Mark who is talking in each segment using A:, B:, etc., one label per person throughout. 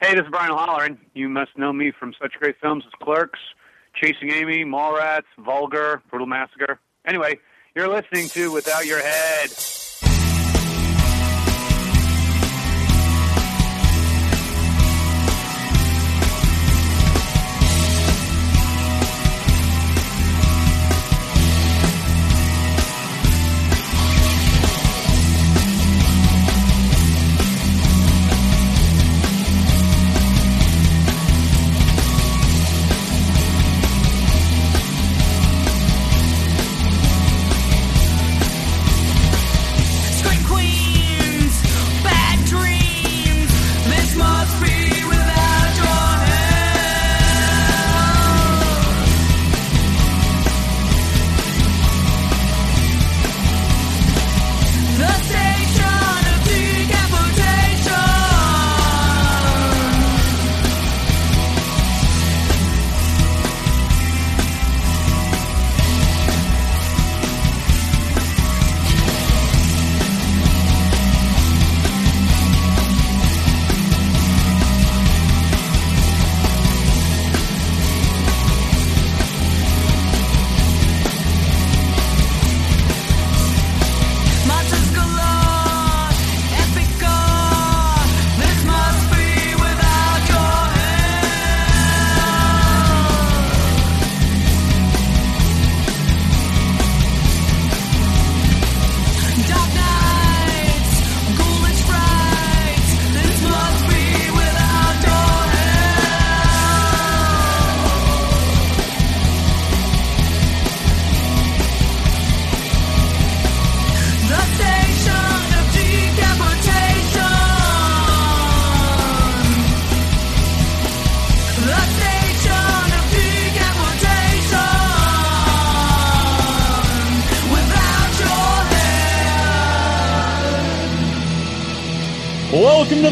A: Hey, this is Brian O'Halloran. You must know me from such great films as Clerks, Chasing Amy, Mallrats, Vulgar, Brutal Massacre. Anyway, you're listening to Without Your Head.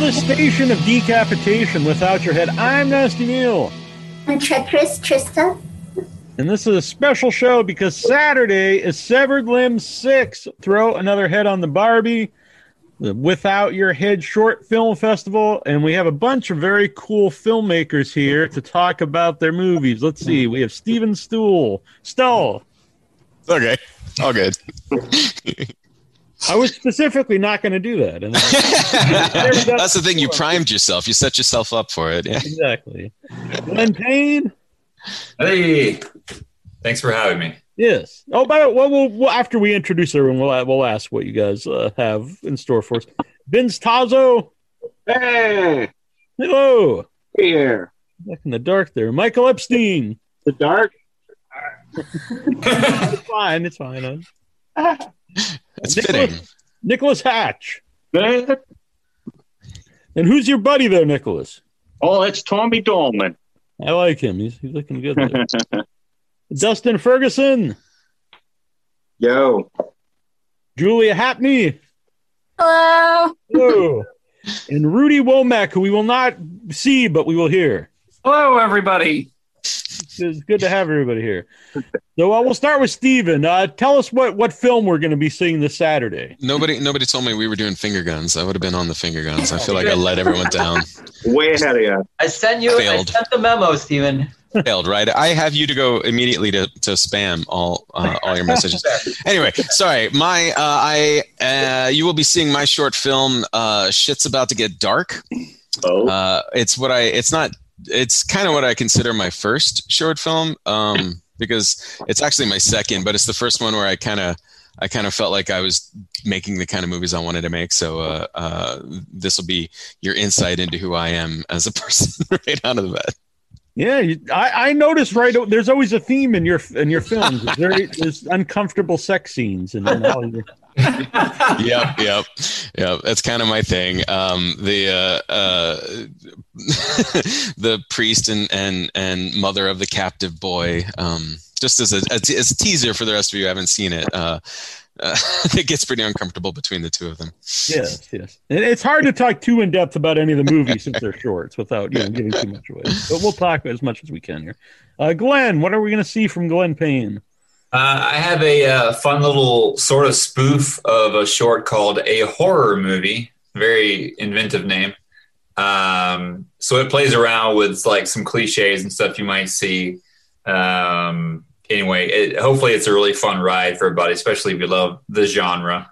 B: The station of decapitation without your
C: head. I'm Nasty Neal.
D: I'm Treacherous Trista.
C: And this is a special show because Saturday is Severed Limb 6. Throw another head on the Barbie, the Without Your Head Short Film Festival. And we have a bunch of very cool filmmakers here to talk about their movies. Let's see. We have Steven Stool. Stoll.
E: Okay. All good.
C: I was specifically not going to do that. And
E: That's the thing. You primed yourself. You set yourself up for it. Yeah.
C: Exactly. Glenn Payne.
F: Hey, thanks for having me.
C: Yes. Oh, by the way, well, we'll, we'll, after we introduce everyone, we'll, we'll ask what you guys uh, have in store for us. Vince Tazo.
A: Hey,
C: Hello.
A: here.
C: Back in the dark there. Michael Epstein.
A: The dark?
C: It's fine. It's fine. huh?
E: It's
C: Nicholas,
E: fitting.
C: Nicholas Hatch. And who's your buddy there, Nicholas?
A: Oh, it's Tommy Dolman.
C: I like him. He's, he's looking good there. Dustin Ferguson.
A: Yo.
C: Julia Hapney.
D: Hello.
C: Hello. and Rudy Womack, who we will not see, but we will hear.
F: Hello, everybody.
C: It's good to have everybody here. So uh, we'll start with Steven. Uh, tell us what, what film we're going to be seeing this Saturday.
E: Nobody, nobody told me we were doing finger guns. I would have been on the finger guns. I feel like I let everyone down.
A: Way ahead of you.
G: I sent you.
E: Failed.
G: I sent the memo, Steven.
E: Failed, right? I have you to go immediately to, to spam all uh, all your messages. Anyway, sorry. My uh, I uh, you will be seeing my short film. Uh, Shit's about to get dark.
A: Oh.
E: Uh, it's what I. It's not. It's kind of what I consider my first short film um, because it's actually my second, but it's the first one where I kind of. I kind of felt like I was making the kind of movies I wanted to make. So uh, uh, this will be your insight into who I am as a person right out of the bed.
C: Yeah, you, I, I noticed right. There's always a theme in your in your films. There's, very, there's uncomfortable sex scenes, and all your,
E: yep, yep, yep. That's kind of my thing. Um, the uh, uh, the priest and and and mother of the captive boy. Um, just as a, as a teaser for the rest of you who haven't seen it. Uh, uh, it gets pretty uncomfortable between the two of them.
C: yes, yes. It's hard to talk too in depth about any of the movies since they're shorts without you know giving too much away. But we'll talk as much as we can here. Uh, Glenn, what are we going to see from Glenn Payne?
F: Uh, I have a uh, fun little sort of spoof of a short called A Horror Movie. Very inventive name. Um, so it plays around with like some cliches and stuff you might see. Um, anyway, it, hopefully it's a really fun ride for everybody, especially if you love the genre.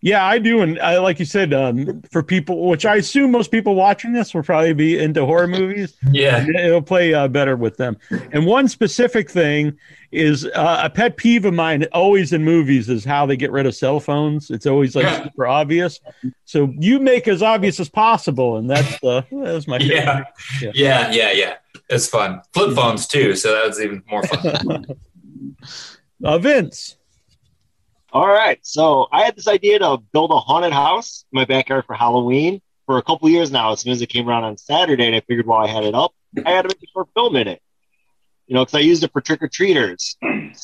C: Yeah, I do, and I, like you said, um, for people, which I assume most people watching this will probably be into horror movies.
F: Yeah.
C: It'll play uh, better with them. And one specific thing is uh, a pet peeve of mine, always in movies, is how they get rid of cell phones. It's always like super obvious. So you make as obvious as possible, and that's uh, that's my favorite.
F: Yeah.
C: Yeah.
F: Yeah. Yeah. Yeah. It's fun. Flip phones too. So that was even more fun.
C: Uh, Vince.
H: All right. So I had this idea to build a haunted house in my backyard for Halloween for a couple years now. As soon as it came around on Saturday, and I figured while I had it up, I had to make a short film in it. You know, because I used it for trick or treaters.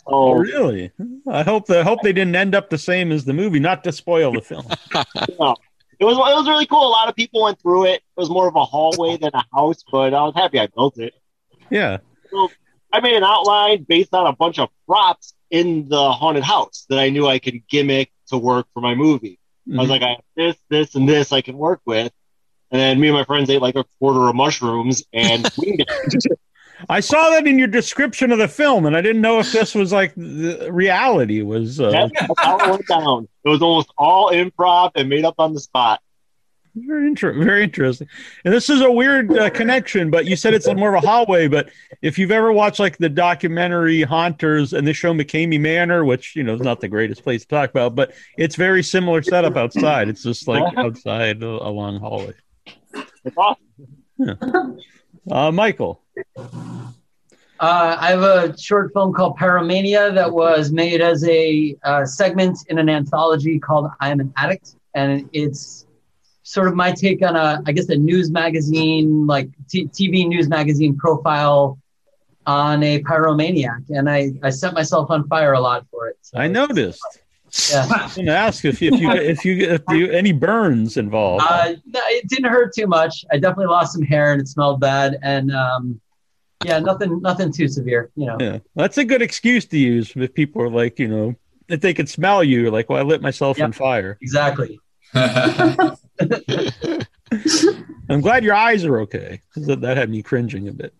C: Oh, really? I hope the I hope they didn't end up the same as the movie. Not to spoil the film.
H: no, it was it was really cool. A lot of people went through it. It was more of a hallway than a house, but I was happy I built it.
C: Yeah.
H: I made an outline based on a bunch of props in the haunted house that I knew I could gimmick to work for my movie. I was
C: Mhm.
H: like, I have this, this, and this I can work with. And then me and my friends ate like a quarter of mushrooms and.
C: I saw that in your description of the film, and I didn't know if this was like the reality was. Uh,
H: That's that's how it went down. It was almost all improv and made up on the spot.
C: Very inter- very interesting. And this is a weird uh, connection, but you said it's more of a hallway. But if you've ever watched like the documentary Haunters and they show McKamey Manor, which you know is not the greatest place to talk about, but it's very similar setup outside. It's just like outside a, a long hallway.
H: It's awesome.
C: Uh, Michael,
G: Uh, I have a short film called Pyromania that was made as a uh, segment in an anthology called I Am an Addict. And it's sort of my take on a, I guess, a news magazine, like t- TV news magazine profile on a pyromaniac. And I, I set myself on fire a lot for it. So
C: I noticed.
G: Yeah.
C: I was going to ask if, if you if you if you any burns involved.
G: Uh, no, it didn't hurt too much. I definitely lost some hair and it smelled bad. And um, yeah, nothing, nothing too severe. You know.
C: Yeah, that's a good excuse to use if people are like, you know, if they could smell you, like, well, I lit myself on
G: Yep.
C: fire.
G: Exactly.
C: I'm glad your eyes are okay. That, that had me cringing a bit.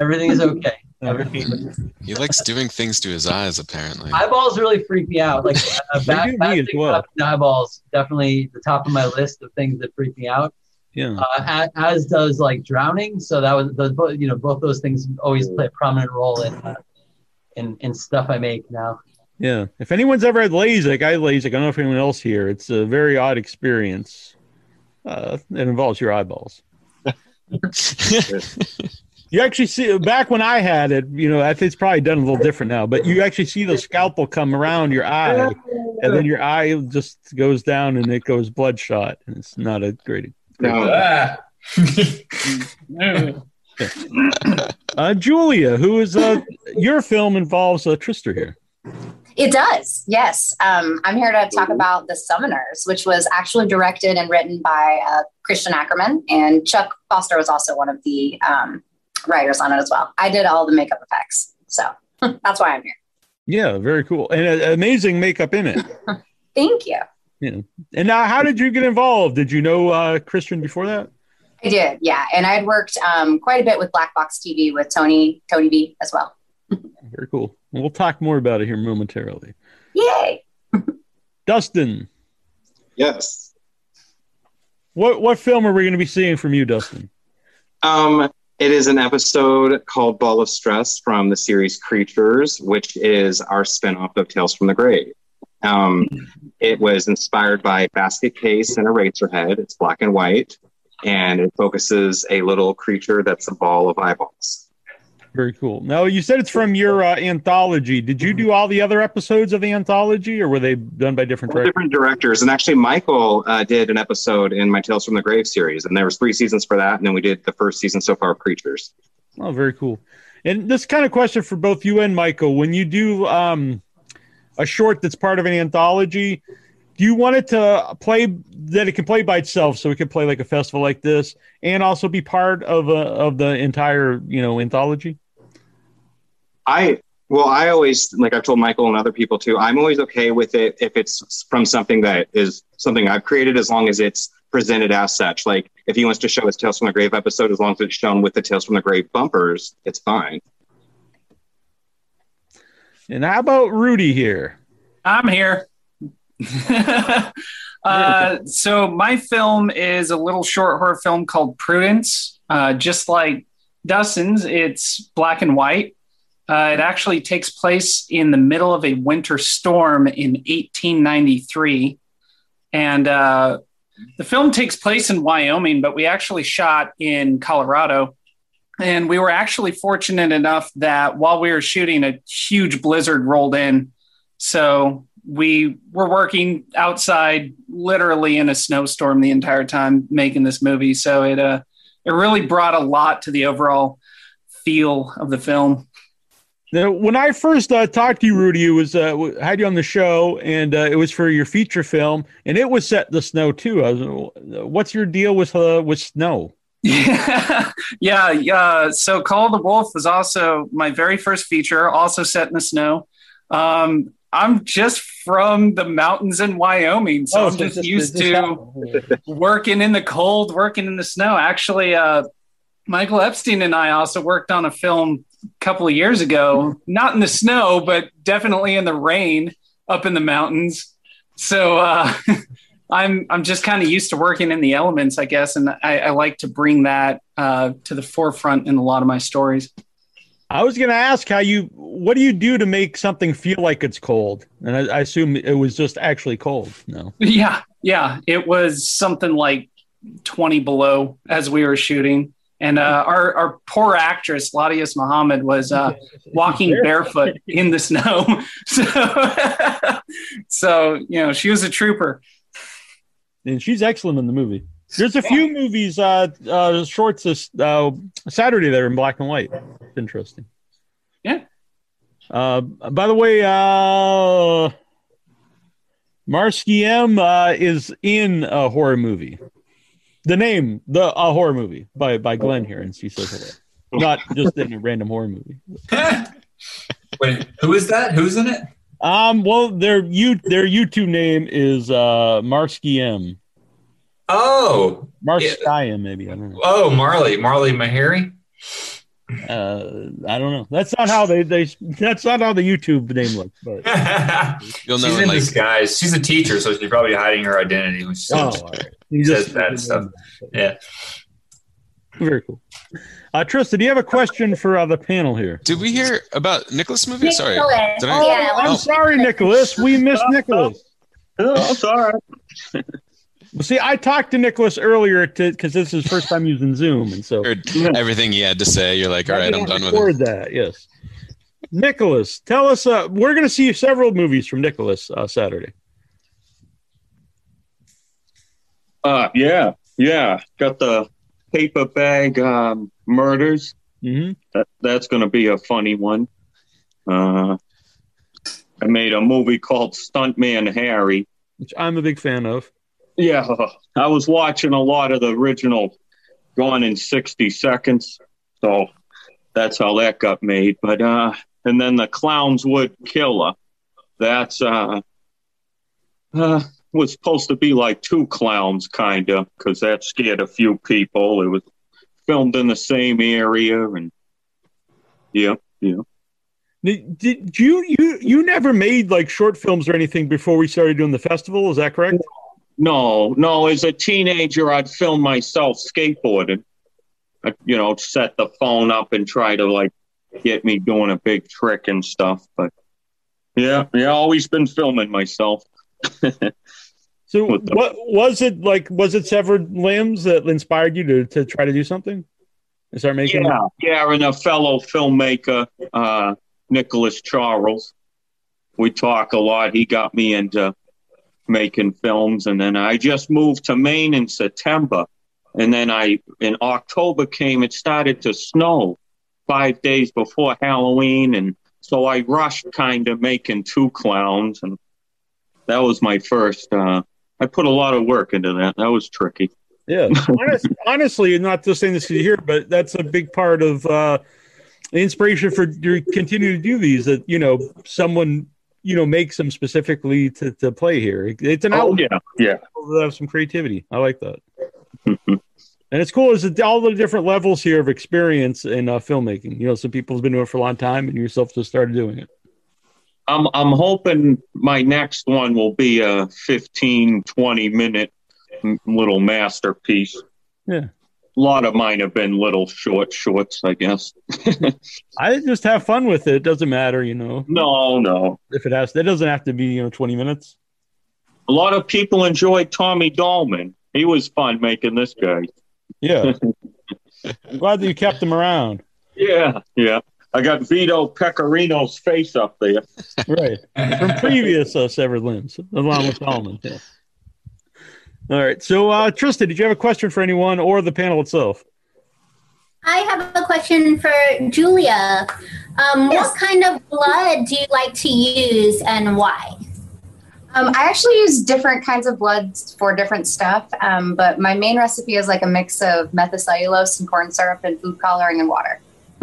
G: Everything is okay. Everything.
E: He likes doing things to his eyes, apparently.
G: Eyeballs really freak me out. Like uh,
C: They
G: bad,
C: me as well.
G: eyeballs, definitely the top of my list of things that freak me out.
C: Yeah.
G: Uh, a- as does like drowning. So that was those, you know, both those things always play a prominent role in uh, in in stuff I make now.
C: Yeah. If anyone's ever had LASIK, I had LASIK. I don't know if anyone else here. It's a very odd experience. Uh, it involves your eyeballs. You actually see back when I had it, you know, I think it's probably done a little different now, but you actually see the scalpel come around your eye, and then your eye just goes down and it goes bloodshot, and it's not a great. great
F: Ah.
C: Uh, Julia, who is uh, your film involves uh, Trista here.
D: It does, yes. Um, I'm here to talk about The Summoners, which was actually directed and written by uh, Christian Ackerman, and Chuck Foster was also one of the um, writers on it as well. I did all the makeup effects, so that's why I'm here.
C: Yeah, very cool and uh, amazing makeup in it.
D: Thank you.
C: Yeah. And now, how did you get involved? Did you know uh, Christian before that?
D: I did, yeah, and I had worked um, quite a bit with Black Box TV with Tony Tony B as well.
C: Very cool. We'll talk more about it here momentarily.
D: Yay!
C: Dustin,
I: Yes.
C: what what film are we going to be seeing from you, Dustin?
I: Um, it is an episode called Ball of Stress from the series Creatures, which is our spinoff of Tales from the Grave. Um, it was inspired by Basket Case and a Eraserhead. It's black and white, and it focuses a little creature that's a ball of eyeballs.
C: Very cool. Now, you said it's from your uh, anthology. Did you do all the other episodes of the anthology, or were they done by different directors?
I: different directors, and actually Michael uh, did an episode in my Tales from the Grave series, and there was three seasons for that, and then we did the first season so far of Creatures.
C: Oh, very cool. And this kind of question for both you and Michael: When you do um, a short that's part of an anthology, do you want it to play that it can play by itself, so it can play like a festival like this, and also be part of a, of the entire you know anthology?
I: I well, I always like I've told Michael and other people too. I'm always okay with it if it's from something that is something I've created, as long as it's presented as such. Like if he wants to show his Tales from the Grave episode, as long as it's shown with the Tales from the Grave bumpers, it's fine.
C: And how about Rudy here?
J: I'm here. uh, so my film is a little short horror film called Prudence. Uh, just like Dustin's, it's black and white. Uh, it actually takes place in the middle of a winter storm in 1893, and uh, the film takes place in Wyoming, but we actually shot in Colorado. And we were actually fortunate enough that while we were shooting, a huge blizzard rolled in. So we were working outside literally in a snowstorm the entire time making this movie. So it uh it really brought a lot to the overall feel of the film.
C: Now, when I first uh, talked to you, Rudy, it was uh, had you on the show, and uh, it was for your feature film, and it was set in the snow too. I was, what's your deal with uh, with snow?
J: Yeah, yeah, yeah. So Call of the Wolf was also my very first feature, also set in the snow. Um, I'm just from the mountains in Wyoming, so
C: Oh,
J: I'm just
C: this-
J: used to working in the cold, working in the snow. Actually, uh, Michael Epstein and I also worked on a film couple of years ago, not in the snow, but definitely in the rain up in the mountains. So uh, I'm I'm just kind of used to working in the elements, I guess, and I, I like to bring that uh, to the forefront in a lot of my stories.
C: I was going to ask how you, what do you do to make something feel like it's cold? And I, I assume it was just actually cold. No.
J: Yeah, yeah. It was something like 20 below as we were shooting. And uh, our, our poor actress, Ladius Muhammad, was uh, walking barefoot in the snow. So, so, you know, she was a trooper.
C: And she's excellent in the movie. There's a few movies, uh, uh, shorts this uh, Saturday that are in black and white. It's interesting.
J: Yeah.
C: Uh, by the way, uh, Marsky M uh, is in a horror movie. The name, the a horror movie by by Glenn here, and she says hello. Not just in a random horror movie.
F: Wait, who is that? Who's in it?
C: Um, well, their you their YouTube name is uh Marsky M.
F: Oh,
C: Marsky M, maybe I don't know.
F: oh, Marley, Marley Mahari.
C: Uh, I don't know. That's not how they they. That's not how the YouTube name looks. But
E: You'll know
F: She's
E: in
F: in
E: like
F: disguise. She's a teacher, so she's probably hiding her identity when she
C: oh,
F: says,
C: all right. You
F: says
C: just
F: that stuff. Yeah.
C: very cool. Uh, Trista, do you have a question for uh, the panel here?
E: did we hear about Nicholas movie? Sorry.
D: Nicholas.
E: Did
C: Oh,
E: I?
D: Yeah,
C: I'm
E: Oh.
C: sorry, Nicholas. We missed Nicholas.
H: Oh, sorry.
C: Well, see, I talked to Nicholas earlier to because this is his first time using Zoom, and so
E: Heard everything he had to say. You're like, all right, I'm done with it.
C: record that. Yes, Nicholas, tell us. Uh, we're going to see several movies from Nicholas uh, Saturday.
K: Uh, yeah, yeah. Got the paper bag um, murders.
C: Mm-hmm.
K: That, that's going to be a funny one. Uh, I made a movie called Stuntman Harry.
C: Which I'm a big fan of.
K: Yeah, I was watching a lot of the original Gone in 60 Seconds. So that's how that got made. But, uh, and then the Clownswood Killer. That's, uh, uh, was supposed to be like two clowns, kind of, because that scared a few people. It was filmed in the same area. And yeah, yeah.
C: Did, did you you you never made like short films or anything before we started doing the festival? Is that correct?
K: No, no. As a teenager, I'd film myself skateboarding. I, you know, set the phone up and try to like get me doing a big trick and stuff. But yeah, yeah, always been filming myself.
C: So
K: What the-
C: was it like? Was it severed limbs that inspired you to, to try to do something? And start making
K: Yeah, yeah, and a fellow filmmaker, uh, Nicholas Charles. We talk a lot. He got me into making films, and then I just moved to Maine in September, and then I in October came. It started to snow five days before Halloween, and so I rushed kind of making two clowns, and that was my first. Uh, I put a lot of work into that. That was tricky.
C: Yeah, Honest, honestly, not just saying this to you here, but that's a big part of uh, the inspiration for your continue to do these. That you know, someone you know makes them specifically to, to play here. It's an
K: Oh
C: outlet
K: yeah, yeah.
C: have some creativity. I like that. And it's cool is all the different levels here of experience in uh, filmmaking. You know, some people have been doing it for a long time, and yourself just started doing it.
K: I'm I'm hoping my next one will be a 15, 20 minute little masterpiece.
C: Yeah.
K: A lot of mine have been little short shorts, I guess.
C: I just have fun with it. It doesn't matter, you know.
K: No, no.
C: If it has, it doesn't have to be you know twenty minutes.
K: A lot of people enjoyed Tommy Dahlman. He was fun making this guy.
C: Yeah. I'm glad that you kept them around.
K: Yeah, yeah. I got Vito Pecorino's face up there.
C: Right. From previous uh, severed limbs, along with Solomon. Yeah. All right. So, uh, Tristan, did you have a question for anyone or the panel itself?
L: I have a question for Julia. Um, What kind of blood do you like to use and why?
D: Um, I actually use different kinds of bloods for different stuff, um, but my main recipe is like a mix of methylcellulose and corn syrup and food coloring and water.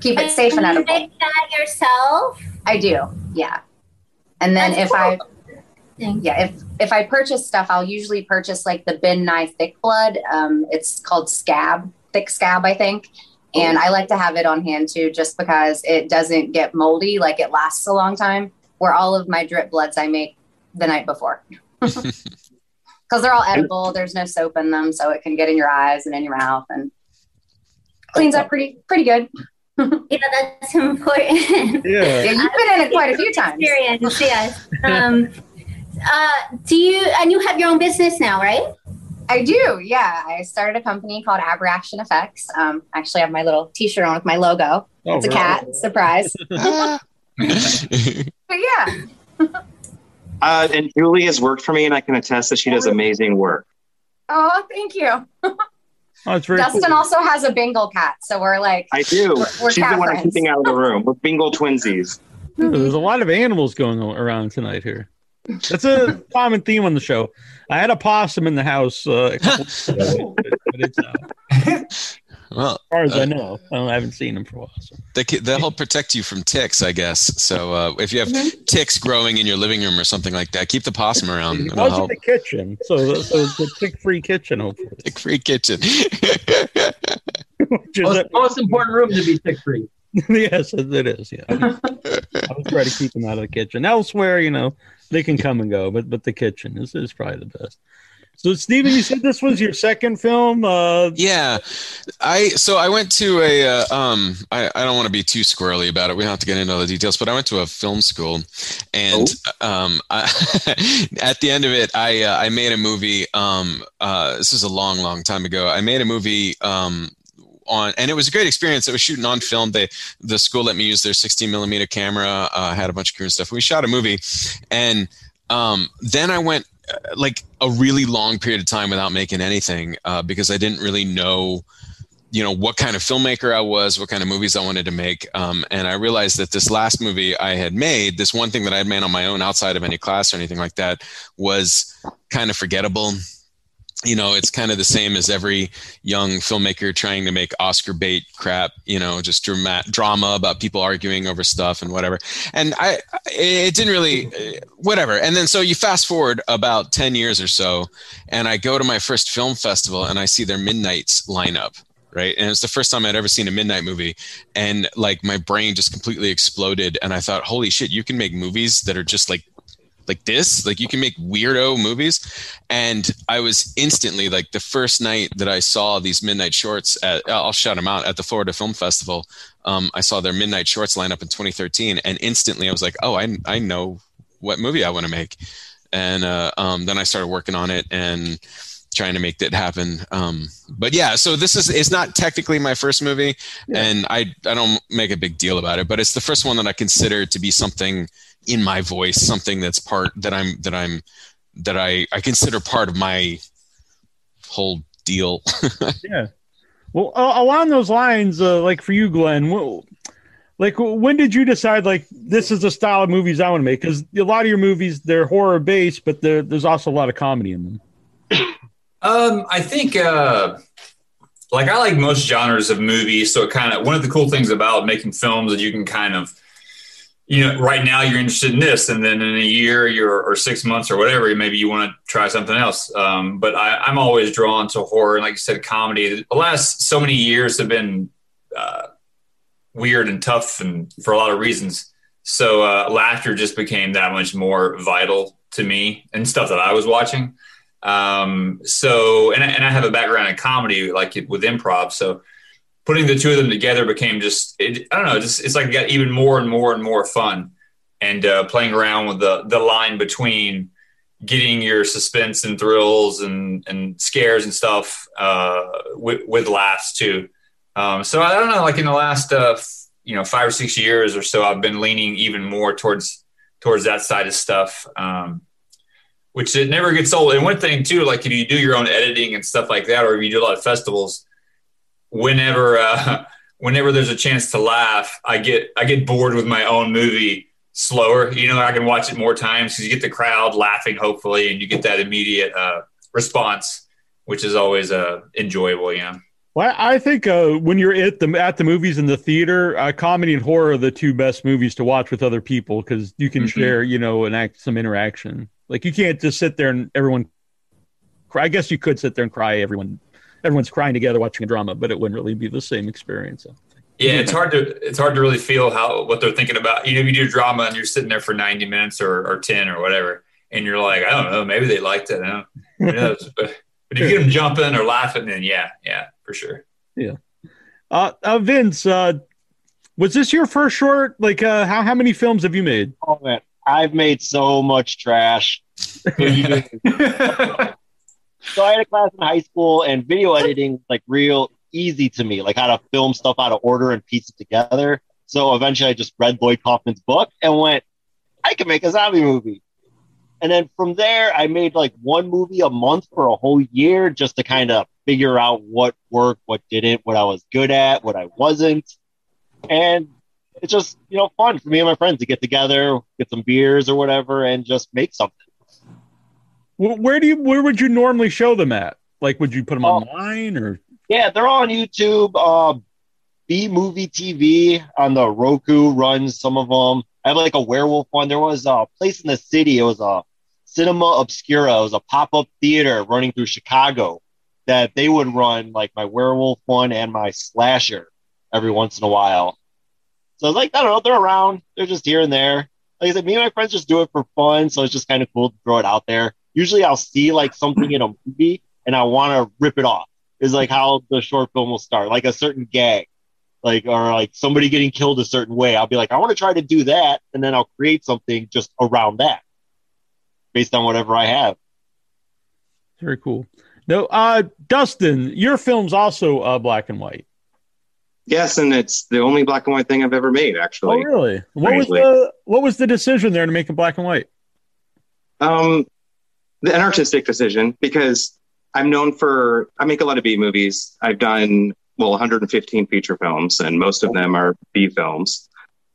D: Keep it safe and
L: you
D: edible.
L: make that yourself?
D: I do, yeah. And then
L: That's
D: if I, yeah, if if I purchase stuff, I'll usually purchase like the Ben Nye thick blood. Um, it's called scab, thick scab, I think. And I like to have it on hand too, just because it doesn't get moldy, like it lasts a long time. Where all of my drip bloods I make the night before, because they're all edible. There's no soap in them, so it can get in your eyes and in your mouth and cleans up pretty pretty good.
L: yeah, that's important.
C: Yeah.
D: Yeah, you've been in it quite a few times.
L: Experience, yes. Um, uh, do you and you have your own business now, right?
D: I do, yeah. I started a company called Aberaction Effects. Um, actually, I actually have my little T-shirt on with my logo.
H: Oh,
D: it's a
H: really?
D: cat, surprise. but yeah,
I: Uh, and Julie has worked for me, and I can attest that she does amazing work.
D: oh, thank you.
C: Oh, it's very
D: Dustin
C: cool.
D: also has a Bengal cat, so we're like,
I: I do.
D: We're- we're
I: She's the
D: cat
I: one I'm
D: friends.
I: keeping out of the room. We're bingo twinsies.
C: There's a lot of animals going around tonight here. That's a common theme on the show. I had a possum in the house uh, a couple weeks ago, but, but it's out.
E: Well,
C: As far as
E: uh,
C: I know, I, I haven't seen him for a while. So.
E: They, they'll help protect you from ticks, I guess. So uh, if you have ticks growing in your living room or something like that, keep the possum around.
C: It was in
E: help.
C: the kitchen, so the, so it's a tick-free kitchen, hopefully.
E: Tick-free kitchen.
C: Which is
G: Most,
C: a-
G: most important room to be tick free.
C: yes, it it is. Yeah, I would trying to keep them out of the kitchen. Elsewhere, you know, they can come and go, but but the kitchen is, is probably the best. So, Steven, you said this was your second film. Uh,
E: Yeah, I so I went to a uh, um I, I don't want to be too squirrely about it. We don't have to get into all the details, but I went to a film school, and um I, at the end of it, I uh, I made a movie. Um, uh, this is a long, long time ago. I made a movie. Um, on and it was a great experience. It was shooting on film. They the school let me use their 16 millimeter camera. Uh, had a bunch of crew and stuff. We shot a movie, and um, then I went uh, like a really long period of time without making anything uh, because I didn't really know, you know, what kind of filmmaker I was, what kind of movies I wanted to make. Um, and I realized that this last movie I had made, this one thing that I had made on my own outside of any class or anything like that, was kind of forgettable. You know, it's kind of the same as every young filmmaker trying to make Oscar bait crap. You know, just drama, drama about people arguing over stuff and whatever. And I, it didn't really, whatever. And then so you fast forward about ten years or so, and I go to my first film festival and I see their Midnight's lineup. Right. And it's the first time I'd ever seen a midnight movie. And like my brain just completely exploded. And I thought, holy shit, you can make movies that are just like like this like you can make weirdo movies. And i was instantly like the first night that i saw these midnight shorts at i'll shout them out at the florida film festival um, i saw their midnight shorts lineup in 2013 and instantly i was like oh i, I know what movie i want to make. And uh, um, then i started working on it and trying to make that happen. Um, but yeah so this is it's not technically my first movie. And i i don't make a big deal about it but it's the first one that i consider to be something in my voice something that's part that i'm that i'm that i i consider part of my whole deal
C: yeah. Well, uh, along those lines, uh, like for you, Glenn, wh- like when did you decide like this is the style of movies I want to make? Because a lot of your movies they're horror based, but there's also a lot of comedy in them.
F: Um, I think uh, like I like most genres of movies, so it kind of one of the cool things about making films that you can kind of you know, right now you're interested in this, and then in a year, you're or six months or whatever, maybe you want to try something else. Um, but I, I'm always drawn to horror, and like you said, comedy. The last so many years have been uh, weird and tough, and for a lot of reasons. So uh, laughter just became that much more vital to me and stuff that I was watching. Um, so, and I, and I have a background in comedy, like with improv. So, putting the two of them together became just it, I don't know, just it's like it got even more and more and more fun, and uh, playing around with the the line between getting your suspense and thrills and and scares and stuff uh, with, with laughs too. Um, so I don't know, like in the last uh, f- you know five or six years or so, I've been leaning even more towards towards that side of stuff. Um, which it never gets old. And one thing too, like if you do your own editing and stuff like that, or if you do a lot of festivals, whenever uh, whenever there's a chance to laugh, I get I get bored with my own movie slower. You know, I can watch it more times because you get the crowd laughing, hopefully, and you get that immediate uh, response, which is always uh, enjoyable. Yeah.
C: Well, I think uh, when you're at the at the movies in the theater, uh, comedy and horror are the two best movies to watch with other people because you can
F: Mhm.
C: share, you know, and act some interaction. Like you can't just sit there and everyone. Cry. I guess you could sit there and cry. Everyone, everyone's crying together watching a drama, but it wouldn't really be the same experience.
F: Yeah, it's hard to it's hard to really feel how what they're thinking about. You know, if you do drama and you're sitting there for ninety minutes or, or ten or whatever, and you're like, I don't know, maybe they liked it. I don't, who knows? but, but if you get them jumping or laughing, then yeah, yeah, for sure.
C: Yeah. Uh, uh Vince, uh, was this your first short? Like, uh, how how many films have you made?
H: Oh man, I've made so much trash. so I had a class in high school, and video editing was, like real easy to me, like how to film stuff out of order and piece it together. So eventually, I just read Lloyd Kaufman's book and went, I can make a zombie movie. And then from there, I made like one movie a month for a whole year just to kind of figure out what worked, what didn't, what I was good at, what I wasn't. And it's just, you know, fun for me and my friends to get together, get some beers or whatever, and just make something.
C: Wh- Where do you where would you normally show them at? Like, would you put them online or?
H: Yeah, they're on YouTube. Uh, B Movie TV on the Roku runs some of them. I have like a werewolf one. There was a place in the city. It was a Cinema Obscura. It was a pop up theater running through Chicago that they would run like my werewolf one and my slasher every once in a while. So it's like I don't know. They're around. They're just here and there. Like I said, me and my friends just do it for fun. So it's just kind of cool to throw it out there. Usually, I'll see like something in a movie and I want to rip it off. Is like how the short film will start, like a certain gag, like or like somebody getting killed a certain way. I'll be like, I want to try to do that, and then I'll create something just around that, based on whatever I have.
C: Very cool. No, uh, Dustin, your film's also uh, black and white.
I: Yes, and it's the only black and white thing I've ever made, actually.
C: Oh, really? What was the what was the decision there to make it black and white?
I: Um, the, an artistic decision because I'm known for I make a lot of B movies. I've done well 115 feature films, and most of them are B films.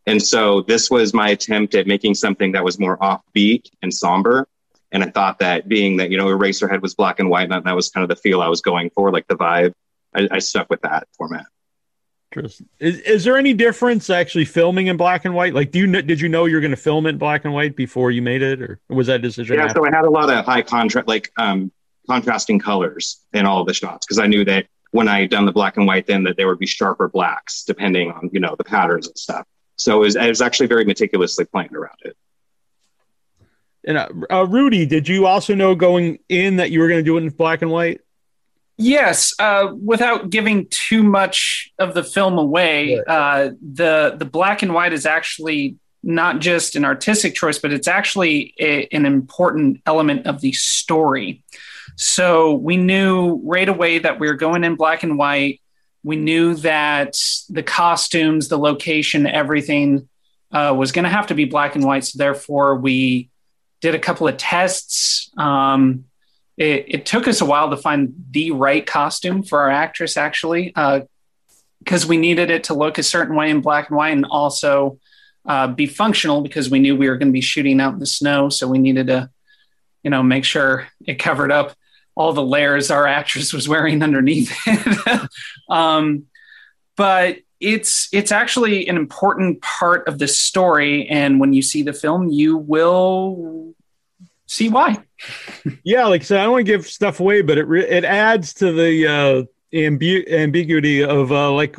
I: And so this was my attempt at making something that was more offbeat and somber. And I thought that being that you know Eraserhead was black and white, and that, that was kind of the feel I was going for, like the vibe. I, I stuck with that format.
C: Interesting. Is, is there any difference actually filming in black and white? Like, do you did you know you're going to film it in black and white before you made it, or was that decision?
I: Yeah,
C: after?
I: so I had a lot of high contrast, like um, contrasting colors in all of the shots because I knew that when I had done the black and white, then that there would be sharper blacks depending on you know the patterns and stuff. So it was, I was actually very meticulously planned around it.
C: And uh, uh, Rudy, did you also know going in that you were going to do it in black and white?
J: Yes, uh, without giving too much of the film away, uh, the the black and white is actually not just an artistic choice, but it's actually a, an important element of the story. So we knew right away that we were going in black and white. We knew that the costumes, the location, everything uh, was going to have to be black and white. So therefore, we did a couple of tests. Um, it, it took us a while to find the right costume for our actress, actually, because we needed it to look a certain way in black and white and also uh, be functional because we knew we were going to be shooting out in the snow. So we needed to, you know, make sure it covered up all the layers our actress was wearing underneath it. um, but it's it's actually an important part of the story. And when you see the film, you will see why.
C: Yeah, like I said, I don't want to give stuff away, but it re- it adds to the uh, ambu- ambiguity of uh, like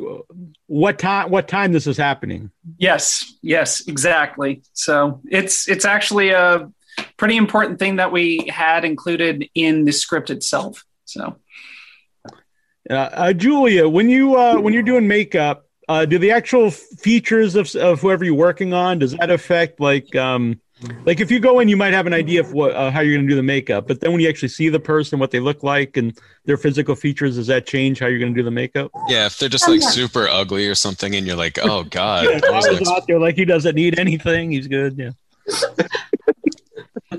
C: what time what time this is happening.
J: Yes, yes, exactly. So it's it's actually a pretty important thing that we had included in the script itself. So
C: Uh, uh, Julia, when you uh, when you're doing makeup, uh, do the actual features of of whoever you're working on does that affect like um, like if you go in, you might have an idea of what uh, how you're going to do the makeup, but then when you actually see the person, what they look like, and their physical features, does that change how you're going to do the makeup?
E: Yeah, if they're just like super ugly or something, and you're like, oh god,
C: Yeah,
E: that was
C: Tyler's out there like he doesn't need anything. He's good. Yeah.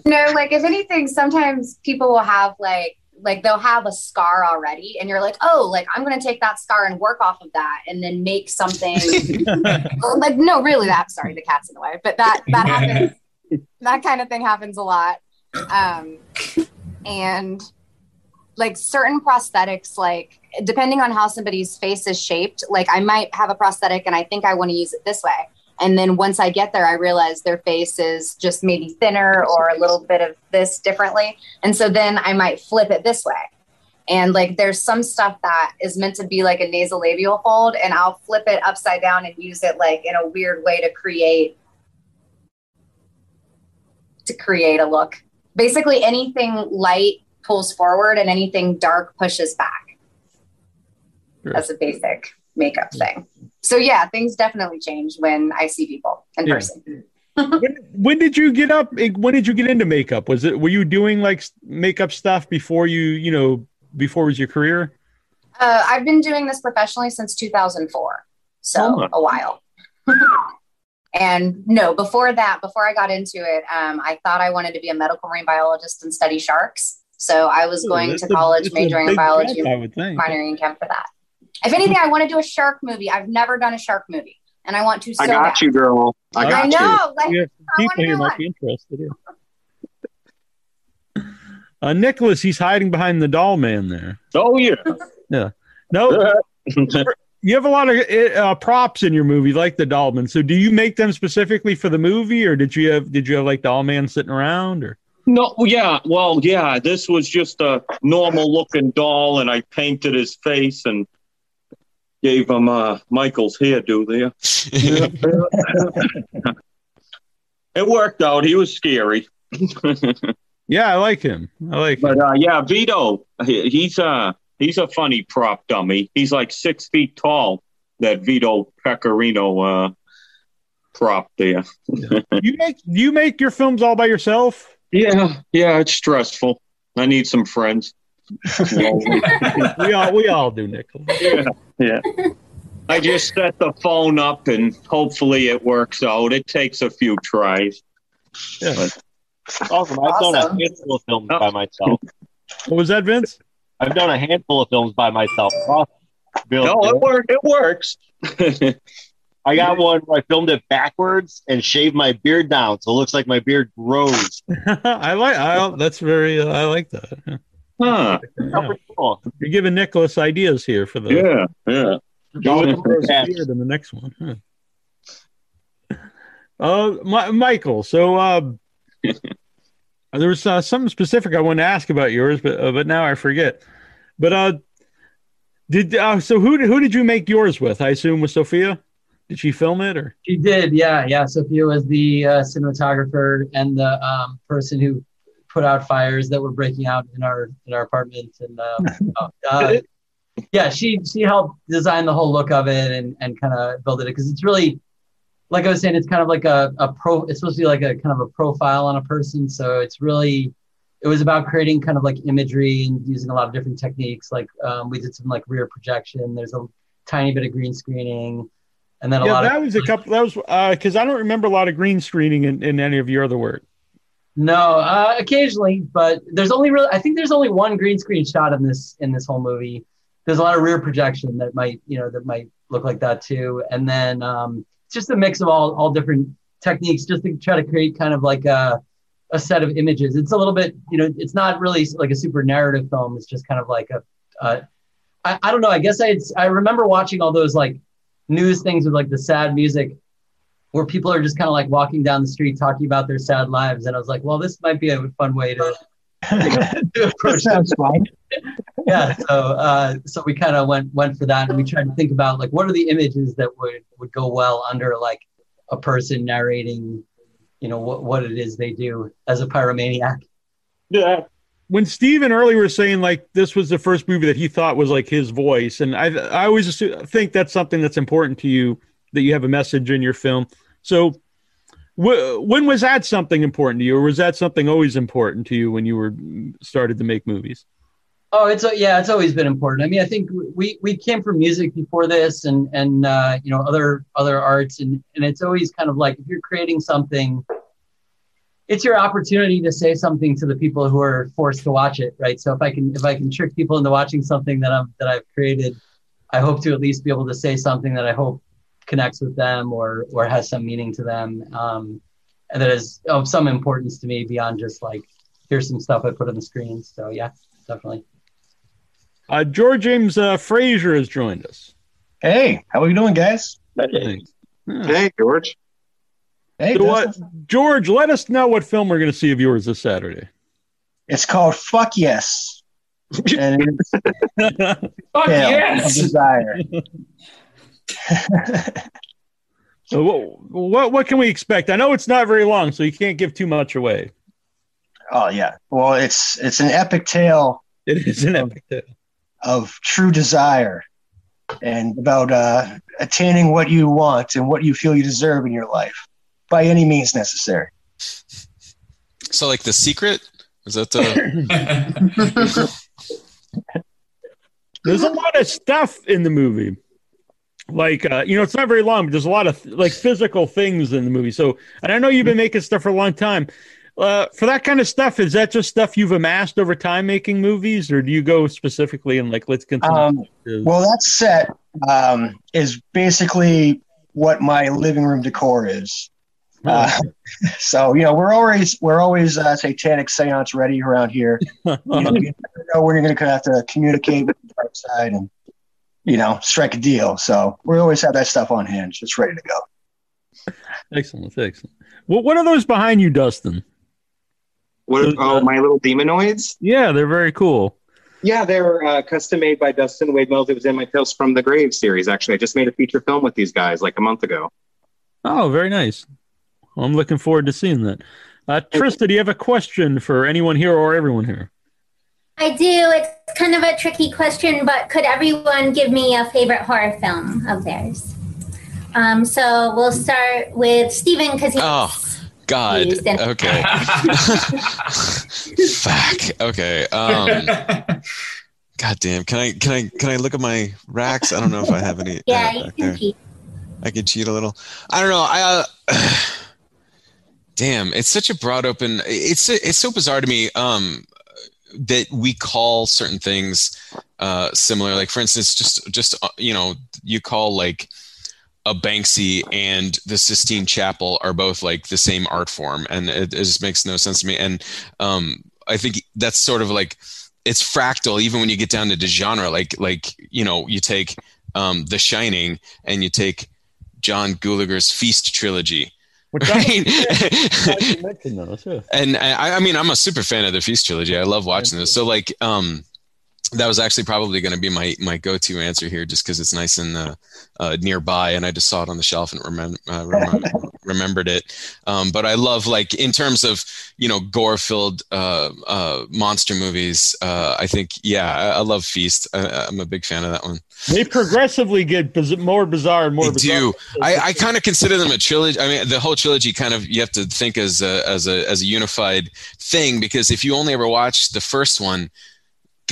D: No, like if anything, sometimes people will have like like they'll have a scar already, and you're like, oh, like I'm gonna take that scar and work off of that, and then make something. like no, really, that sorry, the cat's in the way, but that that happens. That kind of thing happens a lot, um, and like certain prosthetics, like depending on how somebody's face is shaped, like I might have a prosthetic and I think I want to use it this way. And then once I get there, I realize their face is just maybe thinner or a little bit of this differently. And so then I might flip it this way. And like there's some stuff that is meant to be like a nasolabial fold, and I'll flip it upside down and use it like in a weird way to create to create a look. Basically anything light pulls forward and anything dark pushes back. That's a basic makeup thing. So yeah, things definitely change when I see people in
C: Yeah.
D: person.
C: when, when did you get up? eh, When did you get into makeup? Was it were you doing like makeup stuff before you you know before was your career?
D: Uh, I've been doing this professionally since 2004, so
C: Oh.
D: a while. and no, before that, before I got into it, um, I thought I wanted to be a medical marine biologist and study sharks. So I was
C: Ooh,
D: going
C: that's
D: to college,
C: a
D: majoring in biology,
C: jump, I would think.
D: minoring in chem for that. If anything, I want to do a shark movie. I've never done a shark movie, and I want to. So
I: I got
D: bad.
I: you, girl. I
D: I
I: got you.
D: know. Like,
C: We have
D: I
C: people here might
D: one.
C: be interested. Yeah. Uh, Nicholas, he's hiding behind the doll man there.
K: Oh yeah.
C: Yeah. No, you have a lot of uh, props in your movie, like the dollman. So, do you make them specifically for the movie, or did you have did you have like doll man sitting around, or?
K: No, yeah, well, yeah, this was just a normal looking doll, and I painted his face and gave him uh, Michael's hairdo there. it worked out. He was scary.
C: Yeah, I like him. I like
K: But uh, yeah, Vito, he, he's a he's a funny prop dummy. He's like six feet tall. That Vito Pecorino uh, prop there.
C: you make you make your films all by yourself?
K: Yeah, yeah, it's stressful. I need some friends.
C: we all we all do, Nicholas.
K: yeah, yeah. I just set the phone up and hopefully it works out. It takes a few tries.
C: Yeah.
K: But-
H: Awesome. I've done a
D: Awesome.
H: handful of films by myself.
C: What was that, Vince?
H: I've done a handful of films by myself. Bill,
K: no, it works. It works.
H: I got one where I filmed it backwards and shaved my beard down, so it looks like my beard grows.
C: I like. I that's very. Uh, I like that.
K: Huh.
C: Yeah.
H: Cool.
C: You're giving Nicholas ideas here for the
K: Yeah, yeah.
H: Go with the
C: grows
H: first
C: beard in the next one. Huh. Uh, Mi- Michael. So, uh, there was uh, something specific I wanted to ask about yours, but uh, but now I forget. But uh, did uh, so? Who did, who did you make yours with? I assume with Sophia. Did she film it or?
G: She did, yeah, yeah. Sophia was the uh, cinematographer and the um, person who put out fires that were breaking out in our in our apartment, and um, uh, yeah, she she helped design the whole look of it and and kind of build it because it's really like I was saying, it's kind of like a, a pro. It's supposed to be like a kind of a profile on a person, so it's really it was about creating kind of like imagery and using a lot of different techniques. Like um, we did some like rear projection. There's a tiny bit of green screening, and then a lot
C: yeah,
G: lot
C: that
G: of
C: was a couple. That was because I don't remember a lot of green screening in, in any of your other work.
G: No, uh, occasionally, but there's only really I think there's only one green screen shot in this in this whole movie. There's a lot of rear projection that might you know that might look like that too, and then um, it's just a mix of all all different techniques just to try to create kind of like a a set of images. It's a little bit you know it's not really like a super narrative film. It's just kind of like a, I, I don't know. I guess I I remember watching all those like news things with like the sad music where people are just kind of like walking down the street talking about their sad lives. And I was like, well, this might be a fun way to, to approach
M: sounds fine.
G: yeah so uh, so we kind of went went for that and we tried to think about like what are the images that would would go well under like a person narrating you know what what it is they do as a pyromaniac
C: Yeah. When Steven earlier was saying like this was the first movie that he thought was like his voice, and I I always assu- think that's something that's important to you that you have a message in your film. So, wh- when was that something important to you, or was that something always important to you when you were started to make movies?
G: Oh it's yeah it's always been important. I mean i think we we came from music before this and and uh, you know other other arts and and it's always kind of like if you're creating something it's your opportunity to say something to the people who are forced to watch it right? So if i can if i can trick people into watching something that i'm that i've created i hope to at least be able to say something that i hope connects with them or or has some meaning to them um and that is of some importance to me beyond just like here's some stuff i put on the screen. So yeah definitely
C: Uh, George James uh, Frazier has joined us.
M: Hey, how are you doing, guys?
I: Hey, George.
M: Hey,
C: So
M: Dustin.
C: what, George, let us know what film we're going to see of yours this Saturday.
M: It's called Fuck Yes. And it's
J: Fuck
M: Tale
J: yes.
M: Desire.
C: So what, what what can we expect? I know it's not very long, so you can't give too much away.
M: Oh yeah. Well, it's it's an epic tale
C: It is an epic tale.
M: Of true desire and about uh, attaining what you want and what you feel you deserve in your life by any means necessary.
E: So like the secret is that the
C: There's a lot of stuff in the movie. Like uh, you know, it's not very long, but there's a lot of like physical things in the movie. So, and I know you've been making stuff for a long time. Uh, for that kind of stuff, is that just stuff you've amassed over time making movies, or do you go specifically and like let's continue?
M: Um, well, that set um, is basically what my living room decor is. Uh, so you know we're always we're always uh, satanic seance ready around here. You know, you never know when you're going to have to communicate with the dark side and you know strike a deal. So we always have that stuff on hand, just ready to go.
C: excellent, excellent. What what are those behind you, Dustin?
I: What? Oh, my little demonoids.
C: Yeah, they're very cool.
I: Yeah, they're uh, custom made by Dustin Wade Mills. It was in my Tales from the Grave series. Actually, I just made a feature film with these guys like a month ago.
C: Oh, very nice. Well, I'm looking forward to seeing that. Uh, Trista, do you have a question for anyone here or everyone here?
L: I do. It's kind of a tricky question, but could everyone give me a favorite horror film of theirs? Um, so we'll start with Steven because he
E: Oh God. Okay. Fuck. Okay. Um God damn. Can I can I can I look at my racks? I don't know if I have any.
L: yeah,
E: uh,
L: you can
E: there.
L: keep.
E: I could cheat a little. I don't know. I uh, damn, it's such a broad open. It's it's so bizarre to me um, that we call certain things uh, similar. Like for instance, just just uh, you know, you call like a Banksy and the Sistine Chapel are both like the same art form, and it, it just makes no sense to me. And um, I think that's sort of like it's fractal, even when you get down to the genre. Like like you know, you take um, The Shining and you take John Gulager's Feast trilogy. Right?
C: I mentioned those. Yeah.
E: and I, I mean, I'm a super fan of the Feast trilogy. I love watching this. So like, um, that was actually probably going to be my my go to answer here, just because it's nice and uh, uh, nearby, and I just saw it on the shelf and uh, remem- remembered it. Um, but I love like in terms of you know gore filled uh, uh, monster movies. Uh, I think yeah, I, I love Feast. I, I'm a big fan of that one.
C: They progressively get biz- more bizarre and more
E: They
C: bizarre.
E: do. I, I kind of consider them a trilogy. I mean, the whole trilogy kind of you have to think as a as a as a unified thing because if you only ever watch the first one,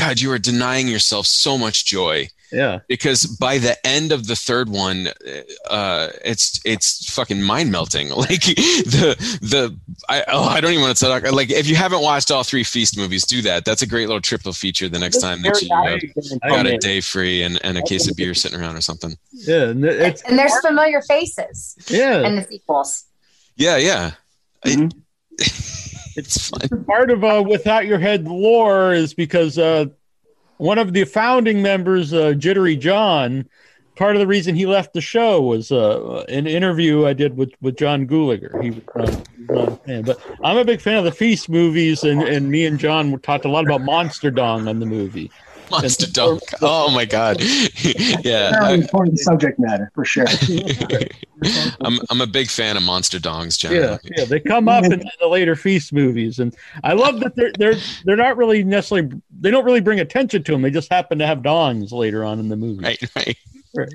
E: God, you are denying yourself so much joy
C: Yeah.
E: because by the end of the third one, uh, it's it's fucking mind melting. Like the the I oh I don't even want to talk. Like if you haven't watched all three Feast movies, do that. That's a great little triple feature. The next time that you uh, got a day free and, and a case of beer sitting around or something.
C: Yeah, and it's
D: And there's familiar faces
C: yeah.
D: in the sequels.
E: Yeah, yeah.
C: Mm-hmm.
E: It's fun.
C: part of uh, without your head lore is because uh, one of the founding members, uh, Jittery John, part of the reason he left the show was uh, an interview I did with, with John Gulager. He was not, he was a fan, but I'm a big fan of the Feast movies, and, and me and John talked a lot about Monster Dong on the movie.
E: Monster Dong. Oh my god. yeah.
M: Very important subject matter for sure.
E: I'm I'm a big fan of Monster Dongs,
C: Yeah,
E: generally.
C: yeah, they come up in the later feast movies, and I love that they're they're they're not really necessarily they don't really bring attention to them. They just happen to have dongs later on in the movie.
E: Right, right.
C: Right.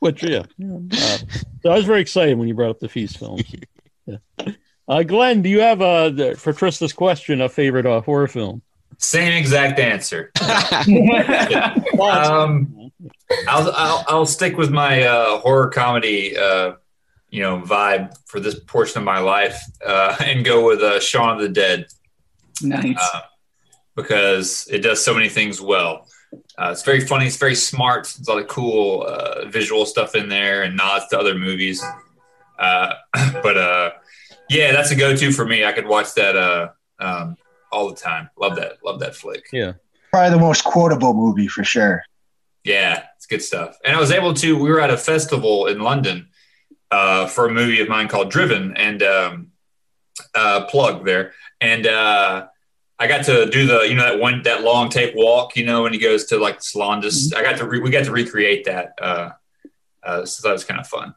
C: Which yeah, yeah. Uh, so I was very excited when you brought up the feast film. Yeah. Uh, Glenn, do you have uh, the, for Trista's question a favorite uh, horror film?
F: Same exact answer. um, I'll, I'll I'll stick with my uh, horror comedy, uh, you know, vibe for this portion of my life, uh, and go with uh, Shaun of the Dead.
J: Nice.
F: Uh, because it does so many things well. Uh, it's very funny. It's very smart. There's a lot of cool uh, visual stuff in there and nods to other movies. Uh, but uh, yeah, that's a go-to for me. I could watch that uh, um, all the time. Love that. Love that flick.
C: Yeah.
M: Probably the most quotable movie for sure.
F: Yeah, it's good stuff. And I was able to. We were at a festival in London uh, for a movie of mine called Driven, and um, uh, plug there. And uh, I got to do the you know that one that long take walk. You know when he goes to like the salon. Just I got to re- we got to recreate that. Uh, uh, so that was kind of fun.